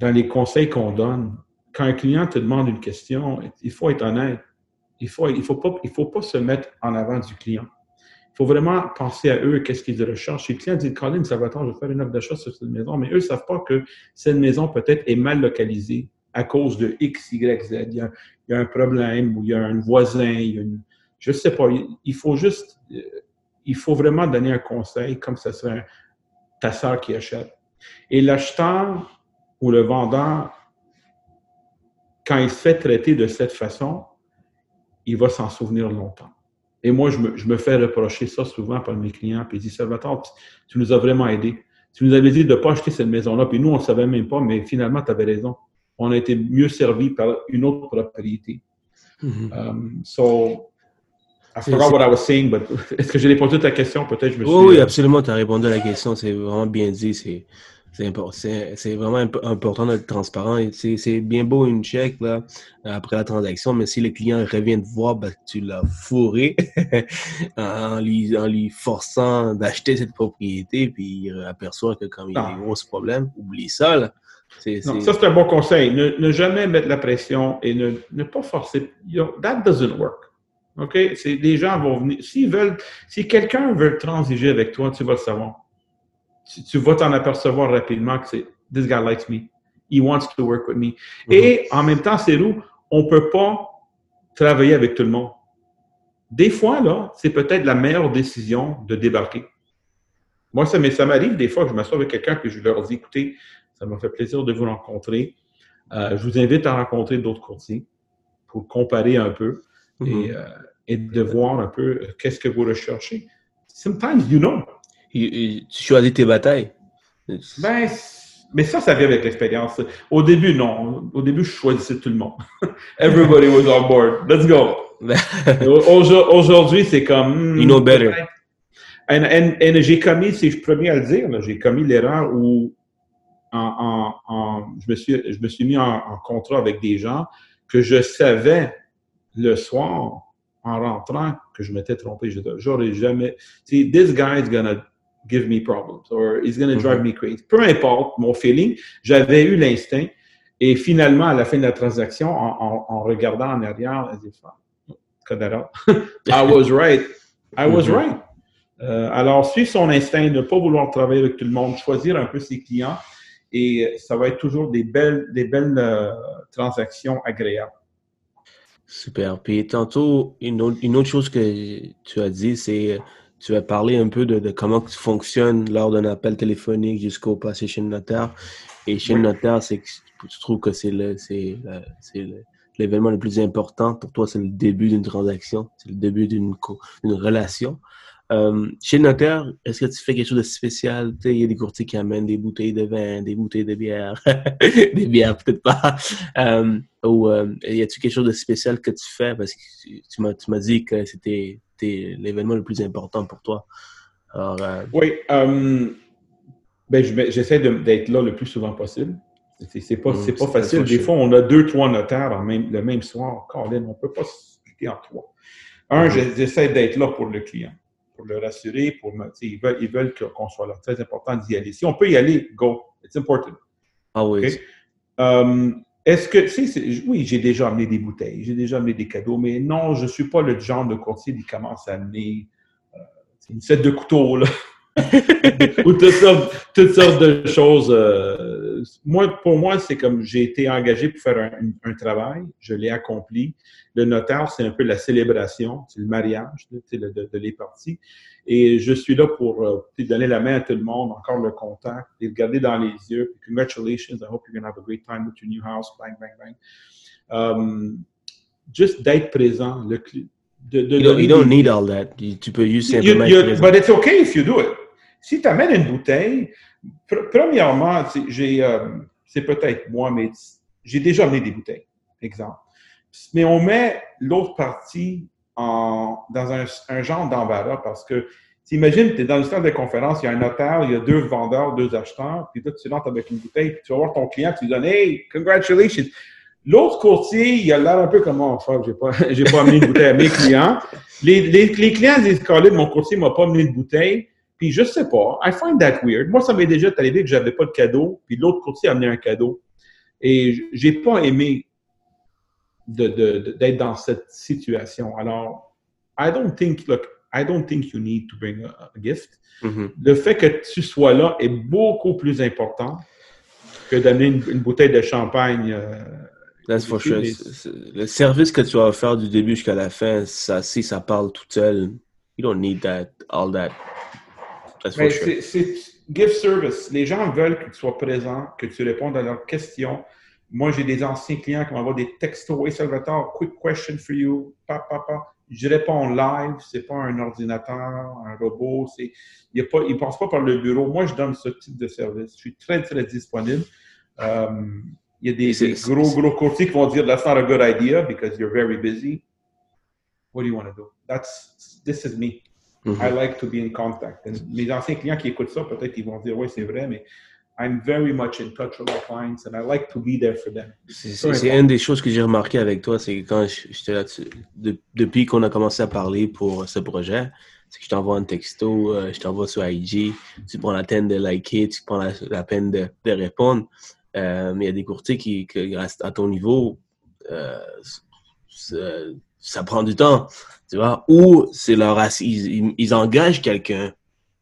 dans les conseils qu'on donne. Quand un client te demande une question, il faut être honnête. Il ne faut, il faut, pas, il faut pas se mettre en avant du client. Faut vraiment penser à eux, qu'est-ce qu'ils recherchent. Si le client dit, Colin, ça va attendre, je vais faire une offre d'achat sur cette maison, mais eux ne savent pas que cette maison peut-être est mal localisée à cause de X, Y, Z. Il y a, un problème ou il y a un voisin, je sais pas, il faut juste, il faut vraiment donner un conseil comme ça serait ta soeur qui achète. Et l'acheteur ou le vendeur, quand il se fait traiter de cette façon, il va s'en souvenir longtemps. Et moi, je me, fais reprocher ça souvent par mes clients, puis ils disent, Salvatore, tu, tu nous as vraiment aidés. Tu nous avais dit de ne pas acheter cette maison-là, puis nous, on ne savait même pas, mais finalement, tu avais raison. On a été mieux servi par une autre propriété. Mm-hmm. Um, so, I forgot what I was saying, but est-ce que j'ai répondu à ta question? Peut-être je me suis... Oui, euh, absolument, tu as répondu à la question. C'est vraiment bien dit. C'est c'est vraiment important d'être transparent. C'est bien beau une chèque là, après la transaction, mais si le client revient te voir, ben, tu l'as fourré en, lui, en lui forçant d'acheter cette propriété, puis il aperçoit que comme il y a des gros problèmes, oublie ça. Là. Non, ça, c'est un bon conseil. Ne, jamais mettre la pression et ne, ne pas forcer. that doesn't work. OK? Les gens vont venir. S'ils veulent, si quelqu'un veut transiger avec toi, tu vas le savoir. Tu, tu vas t'en apercevoir rapidement que c'est This guy likes me. He wants to work with me. Mm-hmm. Et en même temps, c'est où on ne peut pas travailler avec tout le monde. Des fois, là, c'est peut-être la meilleure décision de débarquer. Moi, ça m'arrive des fois que je m'assois avec quelqu'un et je leur dis écoutez, ça m'a fait plaisir de vous rencontrer. Euh, je vous invite à rencontrer d'autres courtiers pour comparer un peu et, mm-hmm. euh, et, de voir un peu euh, qu'est-ce que vous recherchez. Sometimes you know. Tu choisis tes batailles. Ben, mais ça, ça vient avec l'expérience. Au début, non. Au début, je choisissais tout le monde. Everybody was on board. Let's go. Aujourd'hui, c'est comme. Hmm, you know better. Et j'ai commis, si je premier à le dire, j'ai commis l'erreur où en, je, me suis, je me suis mis en, contrat avec des gens que je savais le soir, en rentrant, que je m'étais trompé. J'aurais jamais. See, this guy is gonna give me problems or he's gonna drive mm-hmm. me crazy. Peu importe mon feeling, j'avais eu l'instinct. Et finalement, à la fin de la transaction, en, regardant en arrière, elle dit I was right. I was mm-hmm. right. Euh, alors, suivre son instinct, ne pas vouloir travailler avec tout le monde, choisir un peu ses clients, et ça va être toujours des belles, des belles euh, transactions agréables. Super. Puis tantôt, une autre, une autre chose que tu as dit, c'est tu as parlé un peu de, comment tu fonctionnes lors d'un appel téléphonique jusqu'au passé chez le notaire. Et chez le notaire, c'est tu trouves que c'est le, c'est, l'événement le plus important pour toi, c'est le début d'une transaction, c'est le début d'une, d'une relation. Euh, chez le notaire, est-ce que tu fais quelque chose de spécial? Il y a des courtiers qui amènent des bouteilles de vin, des bouteilles de bière, des bières peut-être pas. Euh, ou euh, y a-t-il quelque chose de spécial que tu fais? Parce que tu m'as, tu m'as dit que c'était l'événement le plus important pour toi. oui. Ben, j'essaie d'être là le plus souvent possible. C'est pas, mm, pas facile. Des fois, on a deux, trois notaires même, le même soir. Colin, on ne peut pas se en trois. Un, mm-hmm. j'essaie d'être là pour le client pour le rassurer, pour ils veulent, ils veulent qu'on soit là. Très important d'y aller. Si on peut y aller, go. It's important. Ah oui. Um, est-ce que, tu sais, oui, j'ai déjà amené des bouteilles, j'ai déjà amené des cadeaux, mais non, je ne suis pas le genre de courtier qui commence à amener euh, une set de couteaux, là. ou toutes sortes, toutes sortes, de choses. Euh, moi, pour moi, c'est comme j'ai été engagé pour faire un, travail, je l'ai accompli. Le notaire, c'est un peu la célébration, c'est le mariage de, de, les parties. Et je suis là pour euh, donner la main à tout le monde, encore le contact, les regarder dans les yeux. Congratulations, I hope you're going to have a great time with your new house, bang, bang, bang. Um, juste d'être présent. Le, de, de, you, don't, need all that. Tu peux juste simplement you, you, But it's okay if you do it. Si tu amènes une bouteille, premièrement, j'ai, euh, c'est peut-être moi, mais j'ai déjà amené des bouteilles, exemple. Mais on met l'autre partie en, dans un, genre d'embarras parce que T'imagines, tu es dans une salle de conférence, il y a un notaire, il y a deux vendeurs, deux acheteurs, puis toi, tu rentres avec une bouteille, puis tu vas voir ton client, tu lui donnes Hey, congratulations! L'autre courtier, il a l'air un peu comme, oh, fuck, j'ai pas, j'ai pas amené une bouteille à mes clients. Les, les, les clients disent, Colin, mon courtier m'a pas amené de bouteille. Puis je sais pas, I find that weird. Moi, ça m'est déjà arrivé que j'avais pas de cadeau, puis l'autre courtier a amené un cadeau. Et j'ai pas aimé d'être de, de, dans cette situation. Alors, I don't think, look, I don't think you need to bring a, gift. Mm-hmm. Le fait que tu sois là est beaucoup plus important que d'amener une, bouteille de champagne. Euh, That's for sure. Le service que tu vas faire du début jusqu'à la fin, ça, si ça parle tout seul, you don't need that, all that. C'est give service. Les gens veulent que tu sois présent, que tu répondes à leurs questions. Moi, j'ai des anciens clients qui m'envoient des textos. Hey, Salvatore, quick question for you. Pa, pa, pa. Je réponds live. C'est pas un ordinateur, un robot. C'est, il ne passe pas par le bureau. Moi, je donne ce type de service. Je suis très, très disponible. Um, il y a des, gros, gros courtiers qui vont dire That's not a good idea because you're very busy. What do you want to do? That's, this is me. Mm-hmm. I like to be in contact. And mes anciens clients qui écoutent ça, peut-être ils vont dire Oui, c'est vrai, mais I'm very much in touch with my clients and I like to be there for them. C'est une des choses que j'ai remarqué avec toi, c'est que quand j'étais là, depuis qu'on a commencé à parler pour ce projet, c'est que je t'envoie un texto, euh, je t'envoie sur IG, tu prends la peine de liker, tu prends la, peine de, de répondre. Euh, mais il y a des courtiers qui, qui à ton niveau, euh, ça prend du temps, tu vois. Ou c'est leur ils, ils, engagent quelqu'un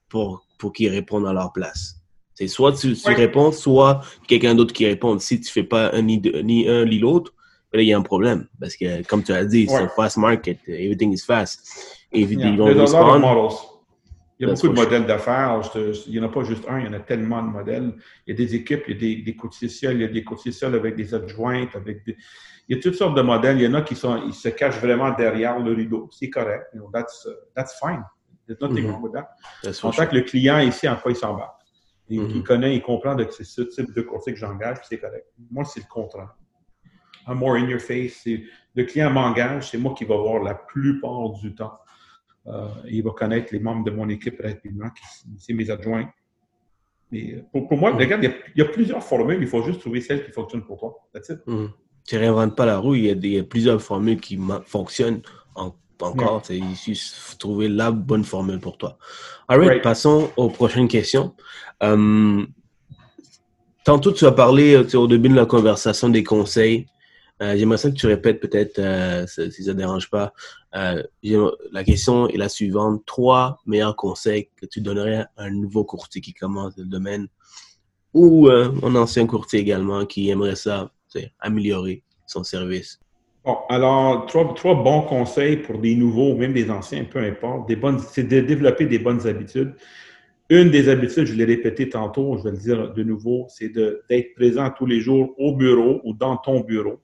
pour, pour qu'il réponde à leur place. C'est soit tu, tu réponds, soit quelqu'un d'autre qui répond. Si tu fais pas un ni, ni un ni l'autre, là, il y a un problème. Parce que, comme tu as dit, c'est un fast market. Everything is fast. If yeah. don't respond, il y a beaucoup de modèles d'affaires. Il n'y en a pas juste un, il y en a tellement de modèles. Il y a des équipes, il y a des, des courtiers seuls, il y a des courtiers seuls avec des adjointes, avec des... Il y a toutes sortes de modèles. Il y en a qui sont, ils se cachent vraiment derrière le rideau. C'est correct. You know, that's, that's fine. There's nothing mm -hmm. wrong with that. en tant que le client ici, en quoi il s'embarque. Il, mm-hmm. connaît, il comprend que c'est ce type de courtier que j'engage, c'est correct. Moi, c'est le contraire. I'm more in your face. Le client m'engage, c'est moi qui vais voir la plupart du temps. Euh, il va connaître les membres de mon équipe rapidement, c'est mes adjoints. Mais euh, pour, moi, regarde, il y, a, plusieurs formules, il faut juste trouver celle qui fonctionne pour toi. Mhm. Tu ne réinventes pas la roue, il y a, des, plusieurs formules qui fonctionnent encore. Il suffit de trouver la bonne formule pour toi. All passons aux prochaines questions. Euh, tantôt, tu as parlé au début de la conversation des conseils. Euh, j'aimerais ça que tu répètes peut-être, euh, si ça ne dérange pas. Euh, la question est la suivante. Trois meilleurs conseils que tu donnerais à un nouveau courtier qui commence le domaine ou un ancien courtier également qui aimerait ça, améliorer son service? Bon, alors, trois, bons conseils pour des nouveaux, même des anciens, peu importe. C'est de développer des bonnes habitudes. Une des habitudes, je l'ai répété tantôt, je vais le dire de nouveau, c'est d'être présent tous les jours au bureau ou dans ton bureau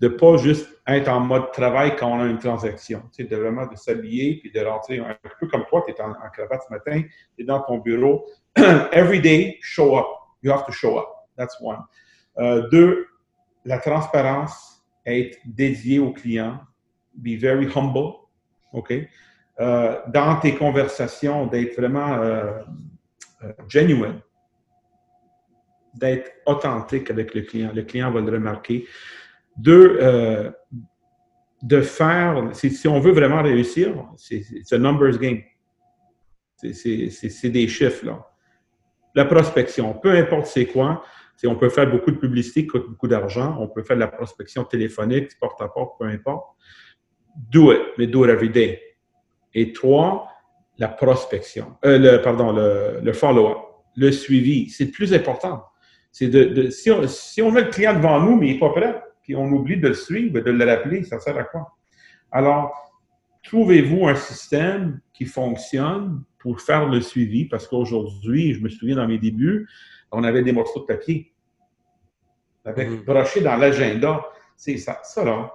de pas juste être en mode travail quand on a une transaction. Tu sais, de vraiment de s'habiller puis de rentrer un peu comme toi, tu es en, cravate ce matin, tu es dans ton bureau. Every day, show up. You have to show up. That's one. Euh, deux, la transparence, être dédié au client. Be very humble. OK? Euh, dans tes conversations, d'être vraiment euh, genuine. D'être authentique avec le client. Le client va le remarquer. Deux, euh, de faire, si, on veut vraiment réussir, c'est un numbers game. C'est des chiffres, là. La prospection, peu importe c'est quoi, on peut faire beaucoup de publicité qui coûte beaucoup d'argent, on peut faire de la prospection téléphonique, porte-à-porte, peu importe. Do it, mais do it every day. Et trois, la prospection, euh, le, pardon, le, follow-up, le suivi, c'est le plus important. De, si, on, si on met le client devant nous, mais il n'est pas prêt, puis on oublie de le suivre, de le rappeler, ça sert à quoi? Alors, trouvez-vous un système qui fonctionne pour faire le suivi, parce qu'aujourd'hui, je me souviens dans mes débuts, on avait des morceaux de papier avec mm-hmm. broché dans l'agenda. C'est ça, ça là.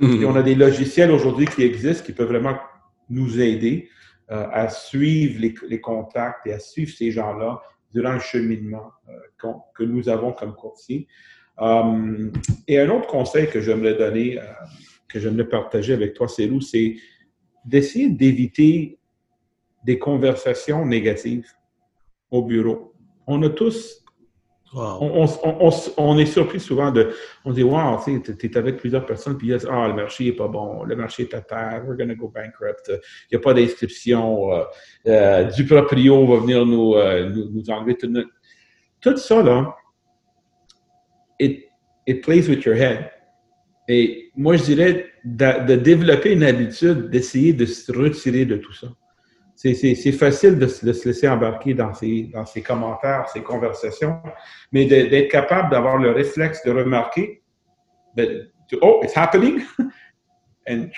Mm-hmm. Et on a des logiciels aujourd'hui qui existent qui peuvent vraiment nous aider euh, à suivre les, contacts et à suivre ces gens-là durant le cheminement euh, que nous avons comme courtier. Euh, et un autre conseil que j'aimerais donner, que j'aimerais partager avec toi, Célou, c'est d'essayer d'éviter des conversations négatives au bureau. On a tous on, est surpris souvent de. On dit, wow, tu es avec plusieurs personnes, puis ils disent, ah, le marché n'est pas bon, le marché est à terre, we're going to go bankrupt, il n'y a pas d'inscription, euh, euh, du proprio va venir nous, euh, nous, enlever tout, tout ça, là, it, it plays with your head. Et moi, je dirais de développer une habitude d'essayer de se retirer de tout ça c'est facile de, se laisser embarquer dans ces, commentaires, ces conversations, mais d'être capable d'avoir le réflexe de remarquer, de, oh, it's happening, et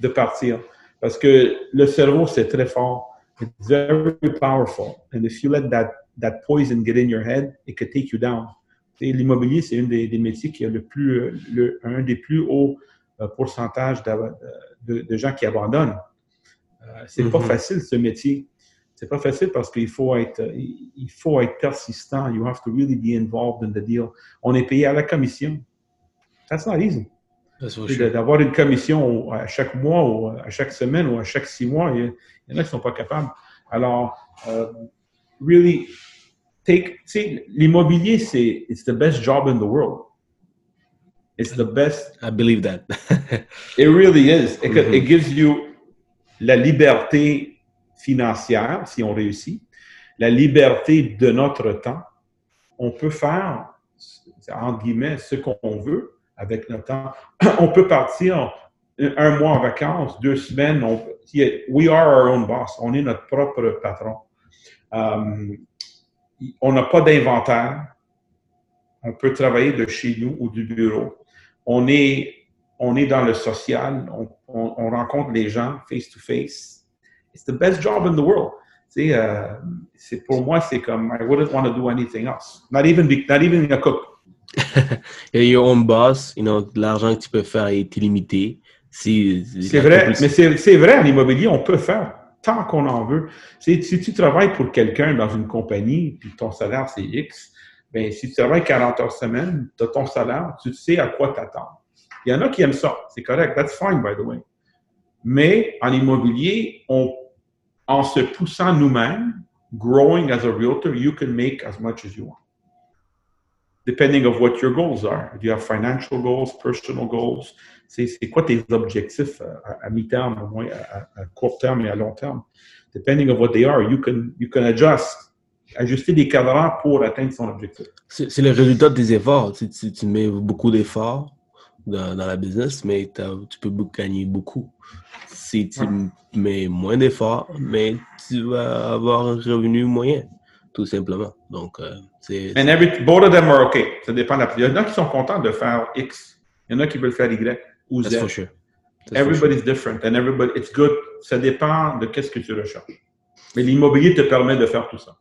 de partir. Parce que le cerveau, c'est très fort. It's very powerful. And if you let that, that poison get in your head, it could take you down. L'immobilier, c'est un des, métiers qui a le plus, le, un des plus hauts euh, pourcentages de, de gens qui abandonnent. Euh, c'est pas mm-hmm. facile ce métier. C'est pas facile parce qu'il faut être, il faut être persistant. You have to really be involved in the deal. On est payé à la commission. That's not easy. D'avoir une commission à chaque mois ou à chaque semaine ou à chaque six mois, il y en a qui ne sont pas capables. Alors, uh, really, take, l'immobilier, c'est it's the best job in the world. It's the best. I believe that. it really is. It, mm-hmm. it gives you la liberté financière, si on réussit, la liberté de notre temps. On peut faire, entre guillemets, ce qu'on veut avec notre temps. On peut partir un mois en vacances, deux semaines. On, we are our own boss. On est notre propre patron. Euh, on n'a pas d'inventaire. On peut travailler de chez nous ou du bureau. On est on est dans le social, on, on, on rencontre les gens face to face. It's the best job in the world. Tu sais, euh, c'est pour moi, c'est comme I wouldn't want to do anything else. Not even, not even a cook. your own boss, you know, l'argent que tu peux faire est illimité. C'est vrai, mais c'est vrai, en immobilier, on peut faire tant qu'on en veut. Si, tu travailles pour quelqu'un dans une compagnie, puis ton salaire c'est X, ben si tu travailles 40 heures semaine, tu as ton salaire, tu sais à quoi t'attendre. Il y en a qui aiment ça. C'est correct. That's fine, by the way. Mais en immobilier, on, en se poussant nous-mêmes, growing as a realtor, you can make as much as you want. Depending of what your goals are. Do you have financial goals, personal goals? C'est quoi tes objectifs à, mi-terme, au moins à, court terme et à long terme? Depending of what they are, you can, you can adjust ajuster des cadrans pour atteindre son objectif. C'est le résultat des efforts. Tu, tu mets beaucoup d'efforts, dans, la business, mais tu peux gagner beaucoup. Si tu mets moins d'efforts, mais tu vas avoir un revenu moyen, tout simplement. Donc, euh, c'est. And every, both of them are okay. Ça dépend de la. Il y en a qui sont contents de faire X. Il y en a qui veulent faire Y ou Z. That's for sure. Everybody's different and everybody, it's good. Ça dépend de qu'est-ce que tu recherches. Mais l'immobilier te permet de faire tout ça.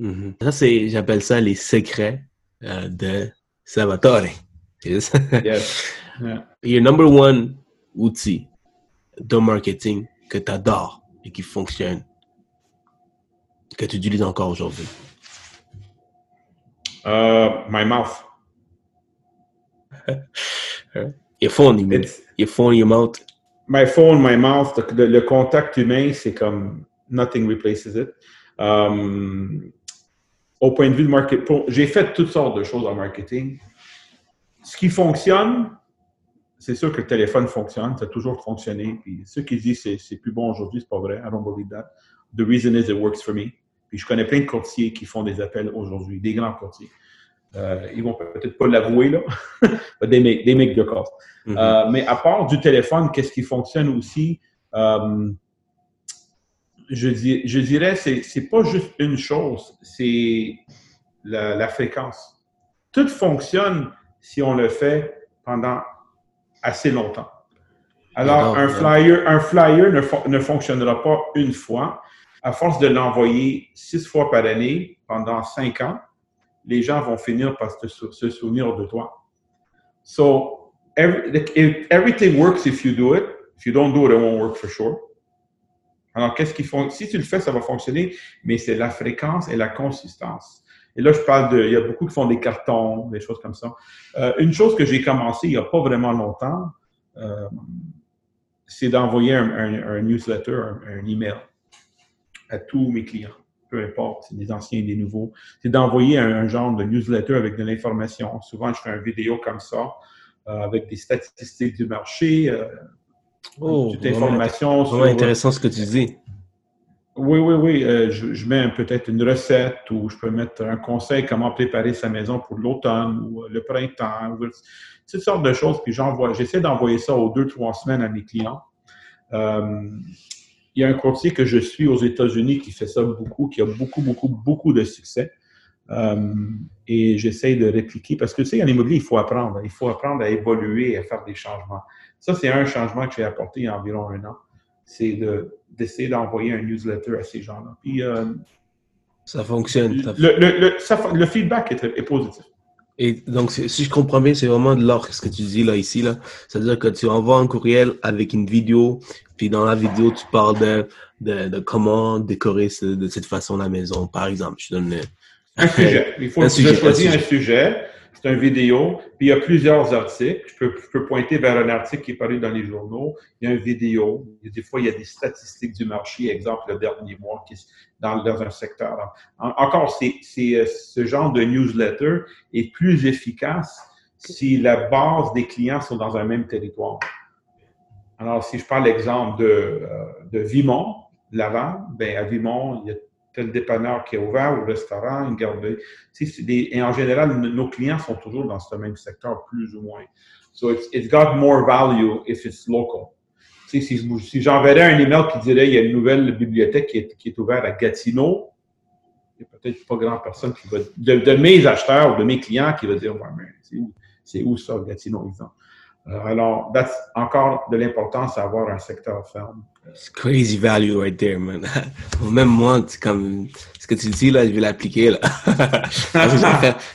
Mm-hmm. Ça, c'est, j'appelle ça les secrets euh, de Salvatore. Yes. yes. Your number one outil de marketing que tu adores et qui fonctionne, que tu utilises encore aujourd'hui? Uh, my mouth. your phone, you mean? Your phone, your mouth? My phone, my mouth, le, contact humain, c'est comme nothing replaces it. Um, au point de vue de marketing, j'ai fait toutes sortes de choses en marketing. Ce qui fonctionne, c'est sûr que le téléphone fonctionne, ça a toujours fonctionné. Puis ceux qui disent que c'est plus bon aujourd'hui, c'est pas vrai. I don't believe that. The reason is it works for me. Puis je connais plein de courtiers qui font des appels aujourd'hui, des grands courtiers. Euh, ils vont peut-être pas l'avouer, là. but they make, they make the. Euh, mais à part du téléphone, qu'est-ce qui fonctionne aussi? Euh, je, dis, je dirais, c'est, c'est pas juste une chose. C'est la, la fréquence. Tout fonctionne si on le fait pendant assez longtemps. Alors, un flyer, un flyer ne, ne, fonctionnera pas une fois. À force de l'envoyer six fois par année pendant cinq ans, les gens vont finir par se, souvenir de toi. So, every, everything works if you do it. If you don't do it, it won't work for sure. Alors, qu'est-ce qu'ils font? Si tu le fais, ça va fonctionner, mais c'est la fréquence et la consistance. Et là, je parle de, il y a beaucoup qui font des cartons, des choses comme ça. Euh, une chose que j'ai commencé il n'y a pas vraiment longtemps, euh, c'est d'envoyer un, un, newsletter, un, un, email à tous mes clients, peu importe, c'est des anciens, des nouveaux. C'est d'envoyer un, genre de newsletter avec de l'information. Souvent, je fais une vidéo comme ça, euh, avec des statistiques du marché, euh, oh, toute information. C'est intéressant ce que tu dis. Oui, oui, oui. Euh, je, mets peut-être une recette ou je peux mettre un conseil comment préparer sa maison pour l'automne ou le printemps. Ou, toutes sortes de choses. Puis j'envoie, j'essaie d'envoyer ça aux deux, trois semaines à mes clients. Euh, il y a un courtier que je suis aux États-Unis qui fait ça beaucoup, qui a beaucoup, beaucoup, beaucoup de succès. Euh, et j'essaie de répliquer parce que tu sais, en immobilier, il faut apprendre. Il faut apprendre à évoluer, à faire des changements. Ça, c'est un changement que j'ai apporté il y a environ un an. C'est de d'essayer d'envoyer un newsletter à ces gens-là. Puis, euh, ça fonctionne. Le, le, le, feedback est, positif. Et donc, si je comprends bien, c'est vraiment de l'or ce que tu dis là, ici. là. C'est-à-dire que tu envoies un courriel avec une vidéo, puis dans la vidéo, tu parles de, de, de comment décorer de cette façon la maison, par exemple. Je donne un sujet. Il faut un sujet, choisir un sujet vidéo, puis il y a plusieurs articles. Je peux, pointer vers un article qui est paru dans les journaux. Il y a une vidéo. des fois, il y a des statistiques du marché, exemple le dernier mois, qui dans, dans un secteur. encore, c'est, euh, ce genre de newsletter est plus efficace si la base des clients sont dans un même territoire. Alors, si je parle l'exemple de, euh, de Vimont, Laval, ben à Vimont, il y a tel dépanneur qui est ouvert ou restaurant, une garderie. et en général, nos clients sont toujours dans ce même secteur, plus ou moins. So it's, it's got more value if it's local. si, si j'enverrais un email qui dirait il y a une nouvelle bibliothèque qui est, qui est ouverte à Gatineau, il n'y a peut-être pas grand personne qui va, de, mes acheteurs ou de mes clients qui va dire, ouais, mais c'est où, c'est où ça, Gatineau, exemple. Euh, alors, that's encore de l'importance d'avoir un secteur ferme. It's crazy value right there, man. Même moi, comme ce que tu dis là, je vais l'appliquer là.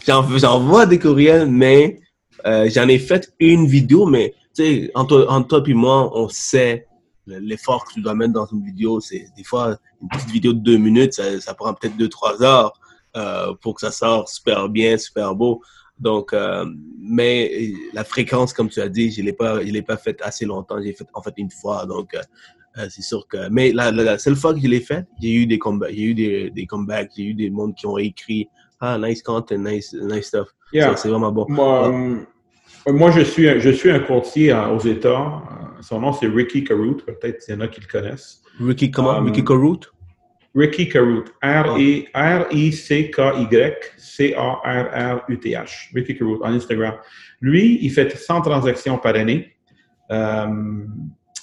J'envoie des courriels, mais euh, j'en ai fait une vidéo, mais tu sais, entre, toi et moi, on sait l'effort que tu dois mettre dans une vidéo. C'est des fois une petite vidéo de deux minutes, ça, ça prend peut-être deux trois heures euh, pour que ça sorte super bien, super beau. Donc, euh, mais la fréquence, comme tu as dit, je l'ai pas, je l'ai pas faite assez longtemps. J'ai fait en fait une fois, donc euh, euh, c'est sûr que. Mais la, la, seule fois que je l'ai faite, j'ai eu des combats, j'ai eu des, des comebacks, j'ai eu des mondes qui ont écrit ah nice content, nice, nice stuff. C'est vraiment bon. Moi, je suis, je suis un courtier aux États. Son nom c'est Ricky Caroot. Peut-être qu'il y en a qui le connaissent. Ricky comment? Ricky Caroot. Ricky Caroot. R-I-C-K-Y-C-A-R-R-U-T-H. Ricky Caroot, en Instagram. Lui, il fait 100 transactions par année. Euh,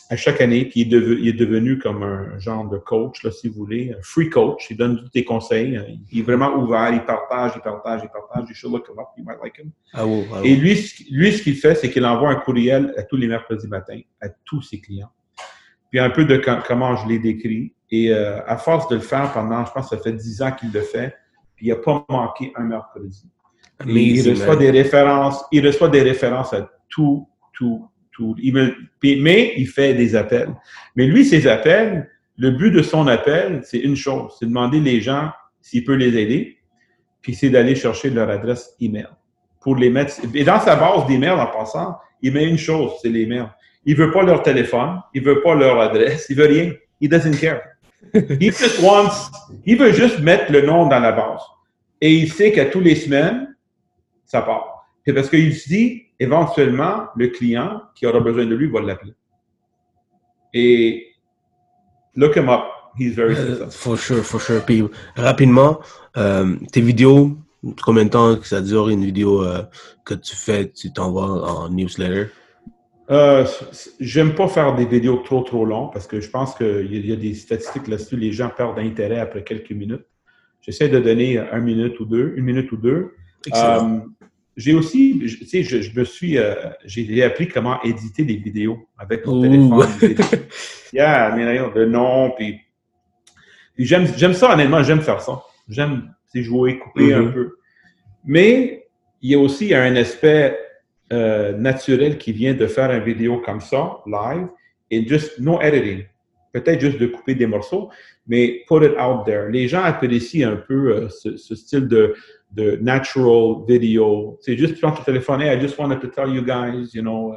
à chaque année, puis il est, devenu, comme un genre de coach, là, si vous voulez, un free coach. Il donne tous tes conseils. Il est vraiment ouvert, il partage, il partage, il partage. You should look him up, you might like him. Ah ah Et lui, lui, ce qu'il fait, c'est qu'il envoie un courriel à tous les mercredis matins à tous ses clients. Puis un peu de comment je l'ai décrit. Et euh, à force de le faire pendant, je pense que ça fait dix ans qu'il le fait, puis il n'a pas manqué un mercredi. il reçoit des références, il reçoit des références à tout, tout, tout. mais il fait des appels. Mais lui, ses appels, le but de son appel, c'est une chose, c'est de demander les gens s'il peut les aider, puis c'est d'aller chercher leur adresse email pour les mettre. Et dans sa base d'email, en passant, il met une chose, c'est les mails. Il veut pas leur téléphone, il veut pas leur adresse, il veut rien. He doesn't care. He just wants, il veut juste mettre le nom dans la base. Et il sait qu'à tous les semaines, ça part. C'est parce qu'il se dit, éventuellement, le client qui aura besoin de lui va l'appeler. Et look him up. He's very uh, successful. for sure, for sure. Puis rapidement, euh, tes vidéos, combien de temps ça dure une vidéo euh, que tu fais, tu t'envoies en newsletter? Euh, J'aime pas faire des vidéos trop trop longues parce que je pense qu'il y, y, a des statistiques là-dessus, les gens perdent d'intérêt après quelques minutes. J'essaie de donner un minute ou deux, une minute ou deux. Euh, j'ai aussi, tu sais, je, me suis, euh, j'ai appris comment éditer des vidéos avec mon téléphone. yeah, le nom, puis, j'aime, j'aime ça, honnêtement, j'aime faire ça. J'aime, jouer, couper un mm-hmm. peu. Mais il y a aussi un aspect euh, naturel qui vient de faire une vidéo comme ça, live, et juste no editing. Peut-être juste de couper des morceaux, mais put it out there. Les gens apprécient un peu euh, ce, ce, style de, de natural video. C'est juste prendre ton téléphone, hey, I just wanted to tell you guys, you know, uh,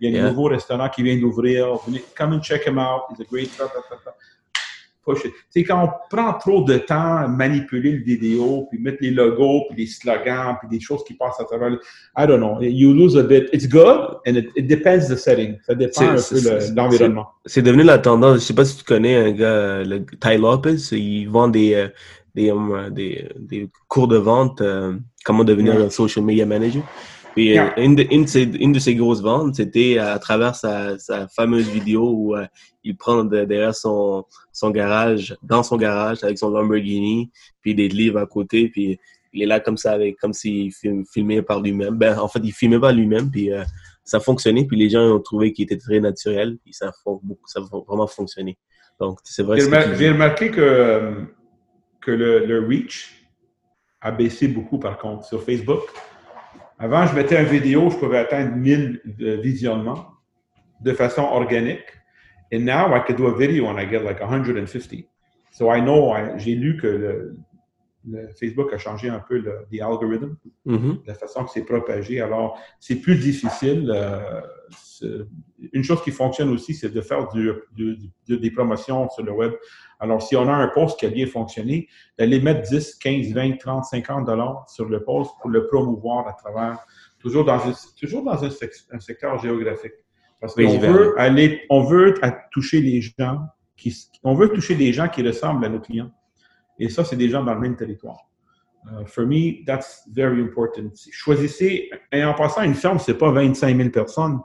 il y a un nouveau restaurant qui vient d'ouvrir, come and check him out, he's a great C'est quand on prend trop de temps à manipuler le vidéo, puis mettre les logos, puis les slogans, puis des choses qui passent à travers. Le... I don't know. You lose a bit. It's good, and it, it depends the setting. Ça dépend un peu l'environnement. C'est devenu la tendance. Je sais pas si tu connais un gars, le Ty Lopez. Il vend des, euh, des, euh, des, des, cours de vente, euh, comment devenir un social media manager. Puis euh, une, de, une, de ses, une, de ses, grosses ventes, c'était à travers sa, sa, fameuse vidéo où il prend derrière son, son garage, dans son garage, avec son Lamborghini, puis des livres à côté, puis il est là comme ça, avec, comme s'il filmait par lui-même. Ben, en fait, il filmait pas lui-même, puis ça fonctionnait, puis les gens ont trouvé qu'il était très naturel, puis ça, ça a vraiment fonctionné. Donc, c'est vrai. J'ai remarqué que que le, reach a baissé beaucoup, par contre, sur Facebook. Avant, je mettais une vidéo, je pouvais atteindre 1000 euh, visionnements de façon organique. And now I could do a video and I get like 150. So I know, j'ai lu que le, Facebook a changé un peu le algorithme, mm-hmm. la façon que c'est propagé. Alors, c'est plus difficile. Euh, une chose qui fonctionne aussi, c'est de faire du, des promotions sur le web. Alors, si on a un post qui a bien fonctionné, d'aller mettre 10, 15, 20, 30, 50 dollars sur le post pour le promouvoir à travers, toujours dans un, toujours dans un, secteur géographique. Parce qu'on veut aller, on veut toucher les gens qui, on veut toucher des gens qui ressemblent à nos clients. Et ça, c'est des gens dans le même territoire. Uh, for me, that's very important. Choisissez, et en passant, une ferme, c'est pas 25 000 personnes.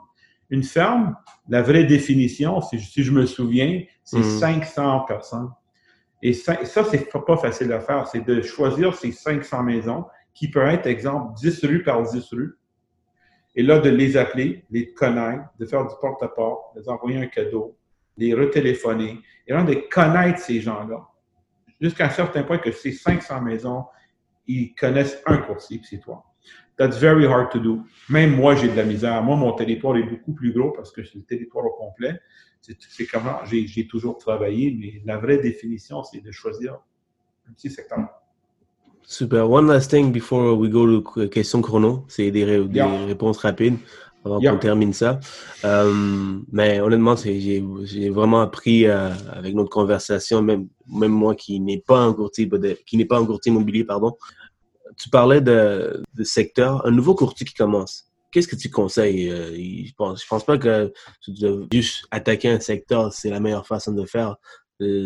Une ferme, la vraie définition, si, si je me souviens, c'est 500 hmm. personnes. Et ça, c'est pas facile à faire. C'est de choisir ces 500 maisons qui peuvent être, exemple, 10 rues par 10 rues. Et là, de les appeler, les connaître, de faire du porte-à-porte, -porte, les envoyer un cadeau, les retéléphoner, et là, de connaître ces gens-là jusqu'à un certain point que ces 500 maisons, ils connaissent un courtier, puis c'est toi. That's very hard to do. Même moi, j'ai de la misère. Moi, mon territoire est beaucoup plus gros parce que c'est le territoire au complet. C'est comment? J'ai toujours travaillé, mais la vraie définition, c'est de choisir un petit secteur. Super. One last thing before we go to question chrono. C'est des, réponses rapides avant qu'on termine ça. Euh, mais honnêtement, j'ai vraiment appris euh, avec notre conversation, même, même moi qui n'ai pas un courtier, qui n'est pas un courtier immobilier, pardon. Tu parlais de, secteur, un nouveau courtier qui commence. Qu'est-ce que tu conseilles? Euh, je pense, pense pas que juste attaquer un secteur, c'est la meilleure façon de faire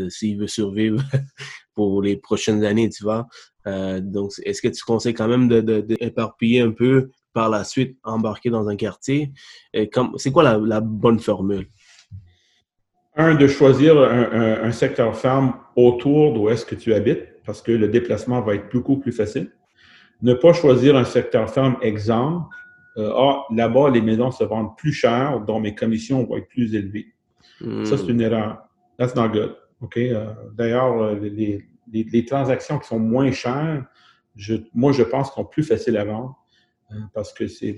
s'il veut survivre pour les prochaines années, tu vois. donc, est-ce que tu conseilles quand même d'éparpiller de, de, un peu par la suite embarquer dans un quartier? C'est quoi la, bonne formule? Un, de choisir un, secteur ferme autour d'où est-ce que tu habites, parce que le déplacement va être beaucoup plus facile. Ne pas choisir un secteur ferme exemple. Euh, ah, là-bas, les maisons se vendent plus cher, donc mes commissions vont être plus élevées. Ça, c'est une erreur. That's not good. OK? Euh, d'ailleurs, euh, les, les, transactions qui sont moins chères, je, moi, je pense sont plus faciles à vendre. Hein, parce que c'est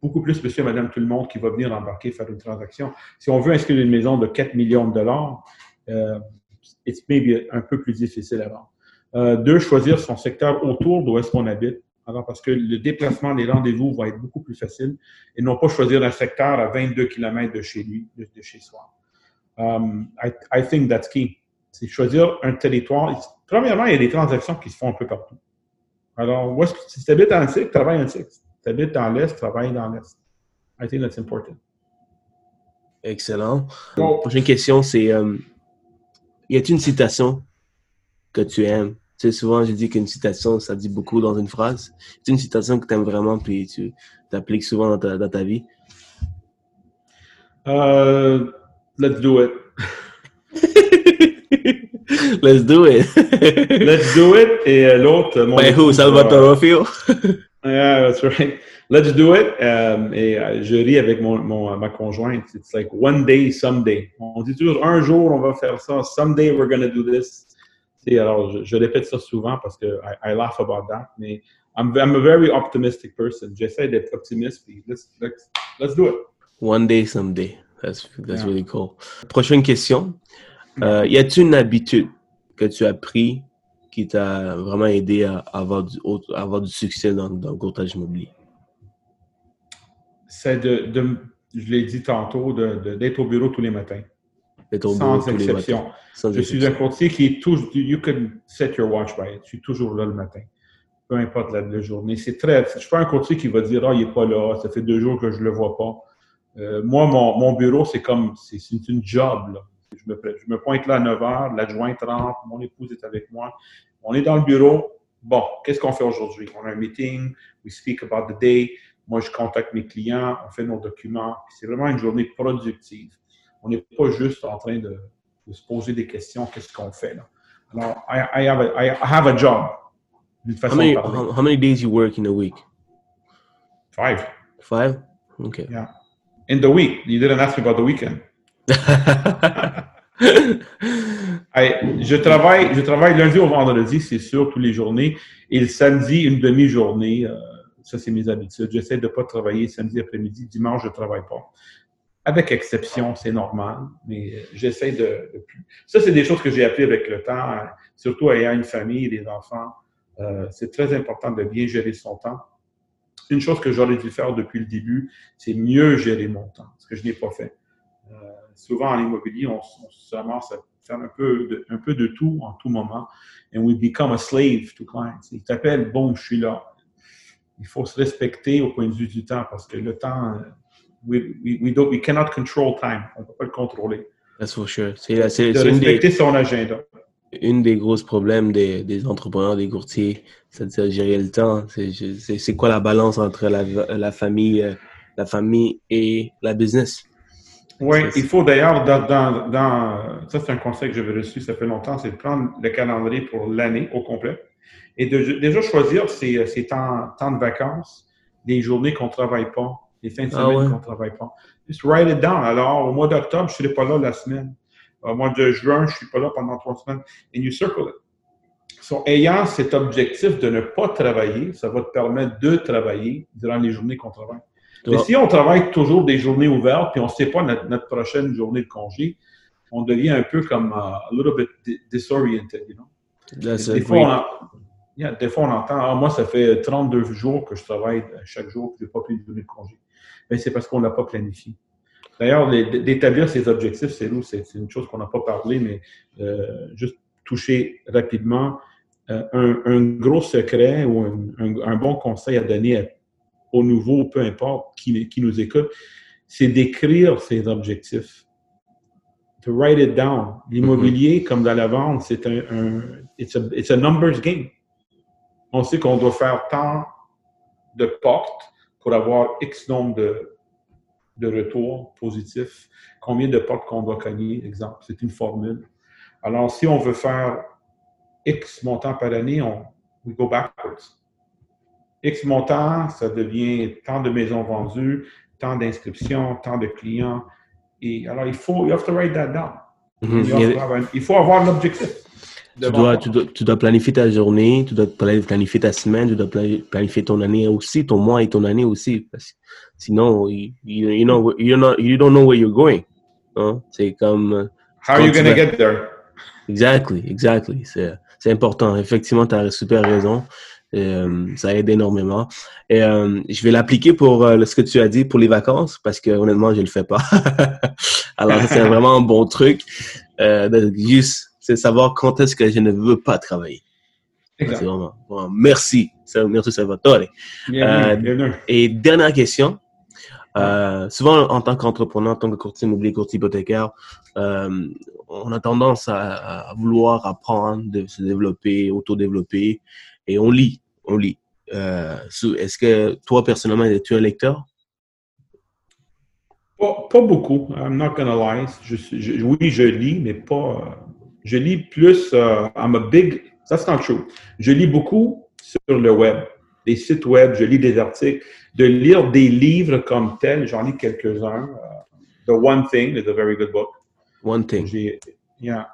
beaucoup plus monsieur, madame, tout le monde qui va venir embarquer, faire une transaction. Si on veut inscrire une maison de 4 millions de dollars, euh, it's maybe un peu plus difficile à vendre. Euh, deux, choisir son secteur autour d'où est-ce qu'on habite. Alors, parce que le déplacement des rendez-vous va être beaucoup plus facile et non pas choisir un secteur à 22 km de chez lui, de, chez soi. Um, I, I think that's key. C'est choisir un territoire. Premièrement, il y a des transactions qui se font un peu partout. Alors, où est-ce que si tu habites en SIC, travaille en SIC tu habites dans l'Est, travaille dans l'Est. I think that's important. Excellent. prochaine question, c'est euh, y a-t-il une citation que tu aimes? Tu sais, souvent, je dis qu'une citation, ça dit beaucoup dans une phrase. C'est une citation que tu aimes vraiment puis tu t'appliques souvent dans ta, dans ta vie? Uh, let's do it. Let's do it. Let's do it. Et euh, l'autre, mon By who? Salvatore Rufio? Yeah, that's right. Let's do it. Euh, et euh, je ris avec mon, mon, ma conjointe. It's like one day, someday. On dit toujours un jour, on va faire ça. Someday, we're going to do this. Alors, je, je répète ça souvent parce que I, I laugh about that. Mais I'm, I'm a very optimistic person. J'essaie d'être optimiste. Puis let's, let's, let's do it. One day, someday. That's, that's Yeah. really cool. Prochaine question. Euh, y a-t-il une habitude que tu as pris qui t'a vraiment aidé à avoir du, au- à avoir du succès dans, dans le courtage immobilier? C'est de, de, je l'ai dit tantôt, de- de- d'être au bureau tous les matins. Sans tous exception. Sans Je suis un courtier qui est toujours, you can set your watch by it. Je suis toujours là le matin. Peu importe la, la journée. C'est très, je suis pas un courtier qui va dire, ah, il est pas là, ça fait deux jours que je le vois pas. Euh, moi, mon, mon bureau, c'est comme, c'est c'est une job, là. Je me, je me pointe là à 9 h, l'adjointe rentre, mon épouse est avec moi. On est dans le bureau. Bon, qu'est-ce qu'on fait aujourd'hui? On a un meeting, we speak about the day. Moi, je contacte mes clients, on fait nos documents. C'est vraiment une journée productive. On n'est pas juste en train de, de se poser des questions, qu'est-ce qu'on fait là. Alors, I, I have, a, I have a job, How many, how, how many days you work in a week? Five. Five? Okay. Yeah. In the week. You didn't ask me about the weekend. I- je, travaille, je travaille lundi au vendredi, c'est sûr, tous les journées. Et le samedi, une demi-journée. euh, ça, c'est mes habitudes. J'essaie de ne pas travailler samedi après-midi. Dimanche, je ne travaille pas. Avec exception, c'est normal, mais euh, j'essaie de, plus. Ça, c'est des choses que j'ai appris avec le temps, hein, surtout ayant une famille et des enfants. Euh, c'est très important de bien gérer son temps. Une chose que j'aurais dû faire depuis le début, c'est mieux gérer mon temps, ce que je n'ai pas fait. Euh, souvent en immobilier, on, on se à faire un peu, de, un peu de tout en tout moment. And we become a slave to clients. Ils t'appellent, bon, je suis là. Il faut se respecter au point de vue du temps parce que le temps, euh, we, we, we, don't, we cannot control time. On ne peut pas le contrôler. That's for sure. C'est c'est- De des, respecter son agenda. une des grosses problèmes des, des entrepreneurs, des courtiers, c'est de gérer le temps. C'est quoi la balance entre la, la famille, la famille et la business? Oui, il faut d'ailleurs, dans, dans, dans- ça c'est un conseil que j'avais reçu, ça fait longtemps, c'est de prendre le calendrier pour l'année au complet et de déjà choisir ses, ses temps, temps de vacances, les journées qu'on ne travaille pas, les fins de Ah semaine ouais. qu'on ne travaille pas. Just write it down. Alors, au mois d'octobre, je ne serai pas là la semaine. Au mois de juin, je ne suis pas là pendant trois semaines. And you circle it. So, ayant cet objectif de ne pas travailler, ça va te permettre de travailler durant les journées qu'on travaille. Mais si on travaille toujours des journées ouvertes, puis on ne sait pas notre, notre prochaine journée de congé, on devient un peu comme uh, a little bit di- disoriented, you know? That's Des fois, on yeah, des fois, on entend, ah, moi, ça fait 32 jours que je travaille chaque jour, puis je n'ai pas pris de journée de congé. Mais c'est parce qu'on ne l'a pas planifié. D'ailleurs, d'établir ces objectifs, c'est nous, c'est une chose qu'on n'a pas parlé, mais euh, juste toucher rapidement. euh, un, un gros secret ou un, un- un bon conseil à donner aux nouveaux, peu importe, qui, qui nous écoute, c'est d'écrire ses objectifs. To write it down. L'immobilier, comme dans la vente, c'est un, un it's, a, it's a numbers game. On sait qu'on doit faire tant de portes pour avoir X nombre de, de retours positifs. Combien de portes qu'on doit cogner, exemple. C'est une formule. Alors, si on veut faire X montant par année, on we go backwards. X montant, ça devient tant de maisons vendues, tant d'inscriptions, tant de clients. Et alors, il faut, you have to write that down. Mhm. Un- il faut avoir l'objectif. Tu dois, tu, dois, tu dois planifier ta journée, tu dois pla- planifier ta semaine, tu dois pla- planifier ton année aussi, ton mois et ton année aussi. Parce que sinon, you, you, know, not, you don't know where you're going. hein. C'est comme. How are you going to get there? Exactly, exactly. C'est, important. Effectivement, tu as super raison. Euh, ça aide énormément. Et euh, je vais l'appliquer pour euh, ce que tu as dit pour les vacances parce que honnêtement, je le fais pas. Alors, c'est vraiment un bon truc. De juste, c'est savoir quand est-ce que je ne veux pas travailler. Exact. vraiment, merci. Merci, Salvatore. Bienvenue, Euh, bienvenue. Et dernière question. Euh, souvent, en tant qu'entrepreneur, en tant que courtier immobilier, courtier hypothécaire, euh, on a tendance à, à vouloir apprendre, de se développer, auto-développer, et on lit, on lit. Est-ce que toi, personnellement, es-tu un lecteur? Pas, pas beaucoup. I'm not gonna lie. Je, je- oui, je lis, mais pas, Je lis plus, uh, I'm a big, that's not true. Je lis beaucoup sur le web, des sites web, je lis des articles. De lire des livres comme tel, j'en lis quelques-uns. Uh, The One Thing is a very good book. One thing. Yeah.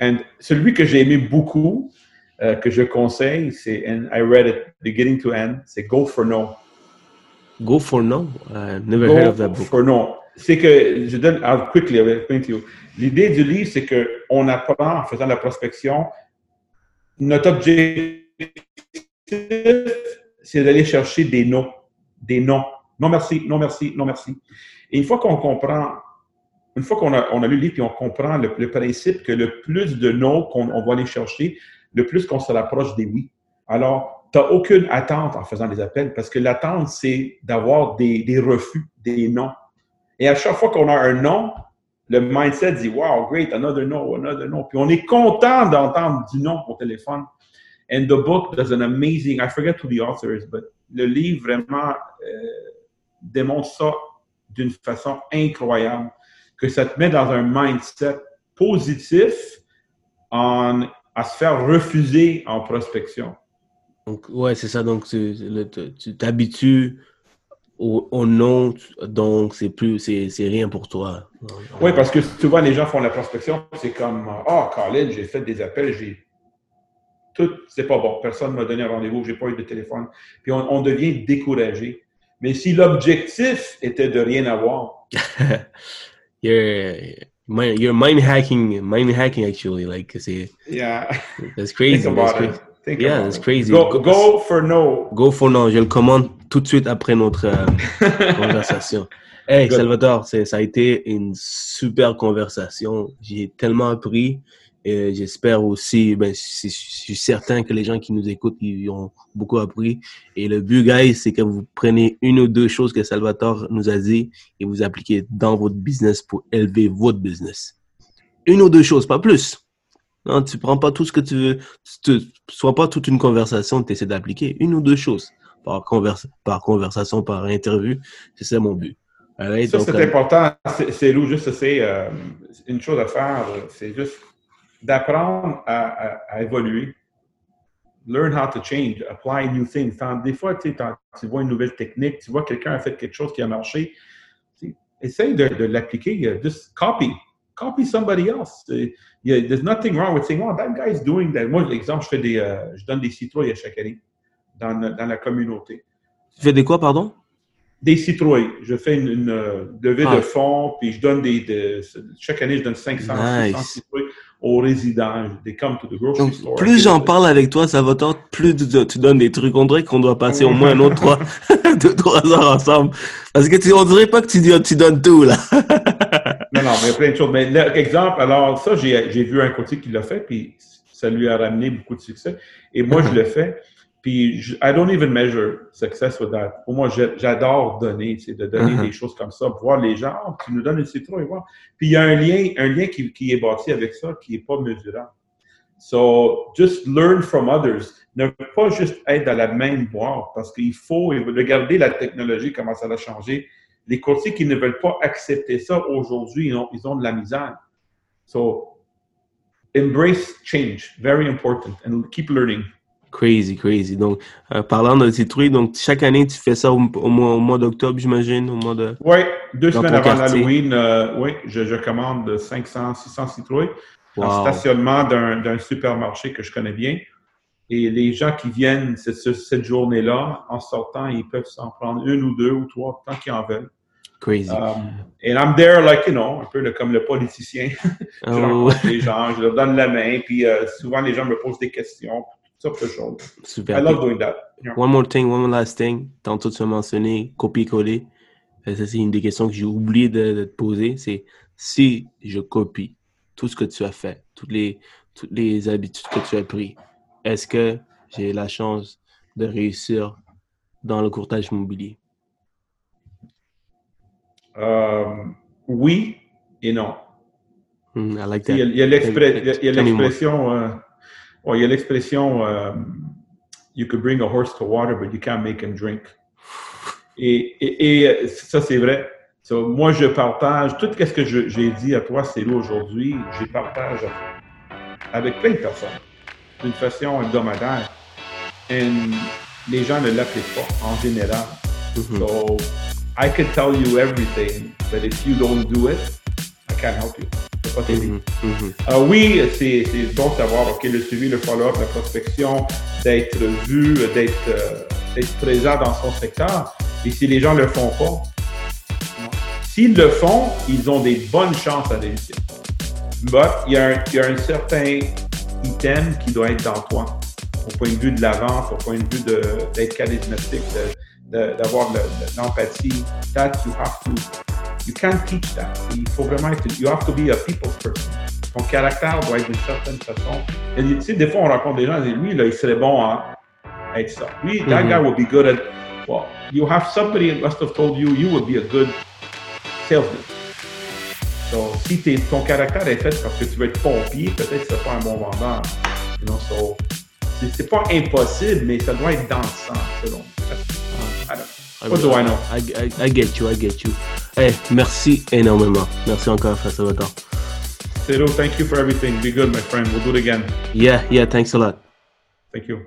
And celui que j'ai aimé beaucoup, euh, que je conseille, c'est, and I read it beginning to end, c'est Go for No. Go for no. I never heard of that Go book. for No. C'est que, je donne, quickly, you. L'idée du livre, c'est qu'on apprend en faisant la prospection. Notre objectif, c'est d'aller chercher des noms. Des noms. Non merci, non merci, non merci. Et une fois qu'on comprend, une fois qu'on a, lu le livre et on comprend le, principe que le plus de noms qu'on on va aller chercher, le plus qu'on se rapproche des oui. Alors, tu n'as aucune attente en faisant des appels parce que l'attente, c'est d'avoir des, des refus, des noms. Et à chaque fois qu'on a un non, le mindset dit Wow, great, another no, another no. Puis on est content d'entendre du non au téléphone. And the book does an amazing, I forget who the author is, but le livre vraiment euh, démontre ça d'une façon incroyable, que ça te met dans un mindset positif à se faire refuser en prospection. Donc, ouais, c'est ça. Donc, tu t'habitues au, au nom, donc c'est plus, c'est rien pour toi. Oui, parce que souvent, les gens font la prospection, c'est comme Ah, Colin, j'ai fait des appels, j'ai. Tout, c'est pas bon. Personne ne m'a donné un rendez-vous, j'ai pas eu de téléphone. Puis on, on devient découragé. Mais si l'objectif était de rien avoir, You're, mind, you're mind hacking, mind hacking actually. Like, c'est, yeah, that's crazy. think that's about crazy. it. Think Yeah, about that's it. crazy. Go, go for no. Go for no. Je le commande tout de suite après notre euh, conversation. Hey. Salvatore, ça a été une super conversation. J'ai tellement appris. Et j'espère aussi, ben, je je suis certain que les gens qui nous écoutent, ils ont beaucoup appris. Et le but, guys, c'est que vous prenez une ou deux choses que Salvatore nous a dit et vous appliquez dans votre business pour élever votre business. Une ou deux choses, pas plus. Non, tu prends pas tout ce que tu veux. Tu te- soit pas toute une conversation, tu essaies d'appliquer une ou deux choses par, converse, par conversation, par interview. C'est ça mon but. Ça, c'est euh, important. C'est- Lou, juste, c'est euh, une chose à faire. C'est juste d'apprendre à, à- à évoluer. Learn how to change, apply new things. Des fois, tu tu vois une nouvelle technique, tu vois quelqu'un a fait quelque chose qui a marché. Essaye de, de l'appliquer. euh, Just copy. Copy somebody else. There's nothing wrong with saying, oh, that guy is doing that. Moi, l'exemple, je fais des, euh, je donne des citrouilles à chaque année dans, dans la communauté tu fais des quoi, pardon? des citrouilles. Je fais une, une, euh, levée Ah. de fonds, puis je donne des. de- chaque année, je donne 500, Nice. 600 citrouilles aux résidents. They come to the grocery Donc, store. plus j'en parle avec toi, Salvatore, plus tu, tu donnes des trucs. On dirait qu'on doit passer au moins un autre trois, deux, trois heures ensemble. Parce que tu, on dirait pas que tu, tu donnes tout, là. Non, non, mais il y a plein de choses. Mais là, exemple, alors ça, j'ai j'ai vu un côté qui l'a fait, puis ça lui a ramené beaucoup de succès. Et moi, je le fais. Puis, je, I don't even measure success with that. Pour moi, j'adore donner, c'est de donner Mhm. des choses comme ça, voir les gens, oh, tu nous donnes une citrouille, voir. Puis, il y a un lien, un lien qui, qui est bâti avec ça, qui n'est pas mesurable. So, just learn from others. Ne pas juste être dans la même boîte, parce qu'il faut regarder la technologie, comment ça a changé. Les courtiers qui ne veulent pas accepter ça aujourd'hui, ils ont, ils ont de la misère. So, embrace change, very important, and keep learning. Crazy, crazy. Donc, euh, parlant de citrouilles, donc chaque année, tu fais ça au, au mois, au mois d'octobre, j'imagine, au mois de... Oui, deux semaines avant l'Halloween, euh, oui, je, je commande 500, 600 citrouilles en Wow. stationnement d'un d'un supermarché que je connais bien. Et les gens qui viennent cette, cette journée-là, en sortant, ils peuvent s'en prendre une ou deux ou trois, tant qu'ils en veulent. Crazy. Um, and I'm there, like, you know, un peu le- comme le politicien. je Oh, rencontre les gens, je leur donne la main, puis euh, souvent les gens me posent des questions, sortes de choses. super. I love doing that. Yeah. One more thing, one last thing. Tantôt, tu as mentionné copier-coller. Euh, Ça, c'est une des questions que j'ai oublié de, de te poser. C'est si je copie tout ce que tu as fait, toutes les, toutes les habitudes que tu as prises, est-ce que j'ai la chance de réussir dans le courtage immobilier? Euh, oui et non. Hmm, I like that. il y a l'expression, ouais, il y a l'expression, euh, you could bring a horse to water, but you can't make him drink. Et, et- et, ça, c'est vrai. So, moi, je partage tout ce que j'ai dit à toi, c'est là aujourd'hui. Je partage avec plein de personnes d'une façon hebdomadaire. Et les gens ne l'appliquent pas en général. Mhm. So I could tell you everything, but if you don't do it, I can't help you. Pas. Mhm. Mhm. Euh, oui, c'est bon de savoir, OK, le suivi, le follow-up, la prospection, d'être vu, d'être euh, présent dans son secteur. Et si les gens le font pas. S'ils le font, ils ont des bonnes chances à réussir. But il y, a un- il y a un certain item qui doit être dans toi, au point de vue de la vente, au point de vue de- d'être charismatique, de- de- d'avoir le- le- l'empathie. That you have to, you can't teach that. Il faut vraiment être, you have to be a people's person. Ton caractère doit être d'une certaine façon. Et, tu sais, des fois, on rencontre des gens et lui, là, il serait bon à être ça. Lui, that Mhm. guy will be good at, well, you have somebody that must have told you you would be a good salesman. So, si ton caractère est fait parce que tu veux être pompier, peut-être que tu pas un bon vendeur. You know, so, c'est- c'est pas impossible, mais ça doit être dans le sang, selon moi. I What do I know? I, I, I get you, I get you. Hey, merci énormément. Merci encore, Professeur Vacan. Cyril, thank you for everything. Be good, my friend. We'll do it again. Yeah, yeah, thanks a lot. Thank you.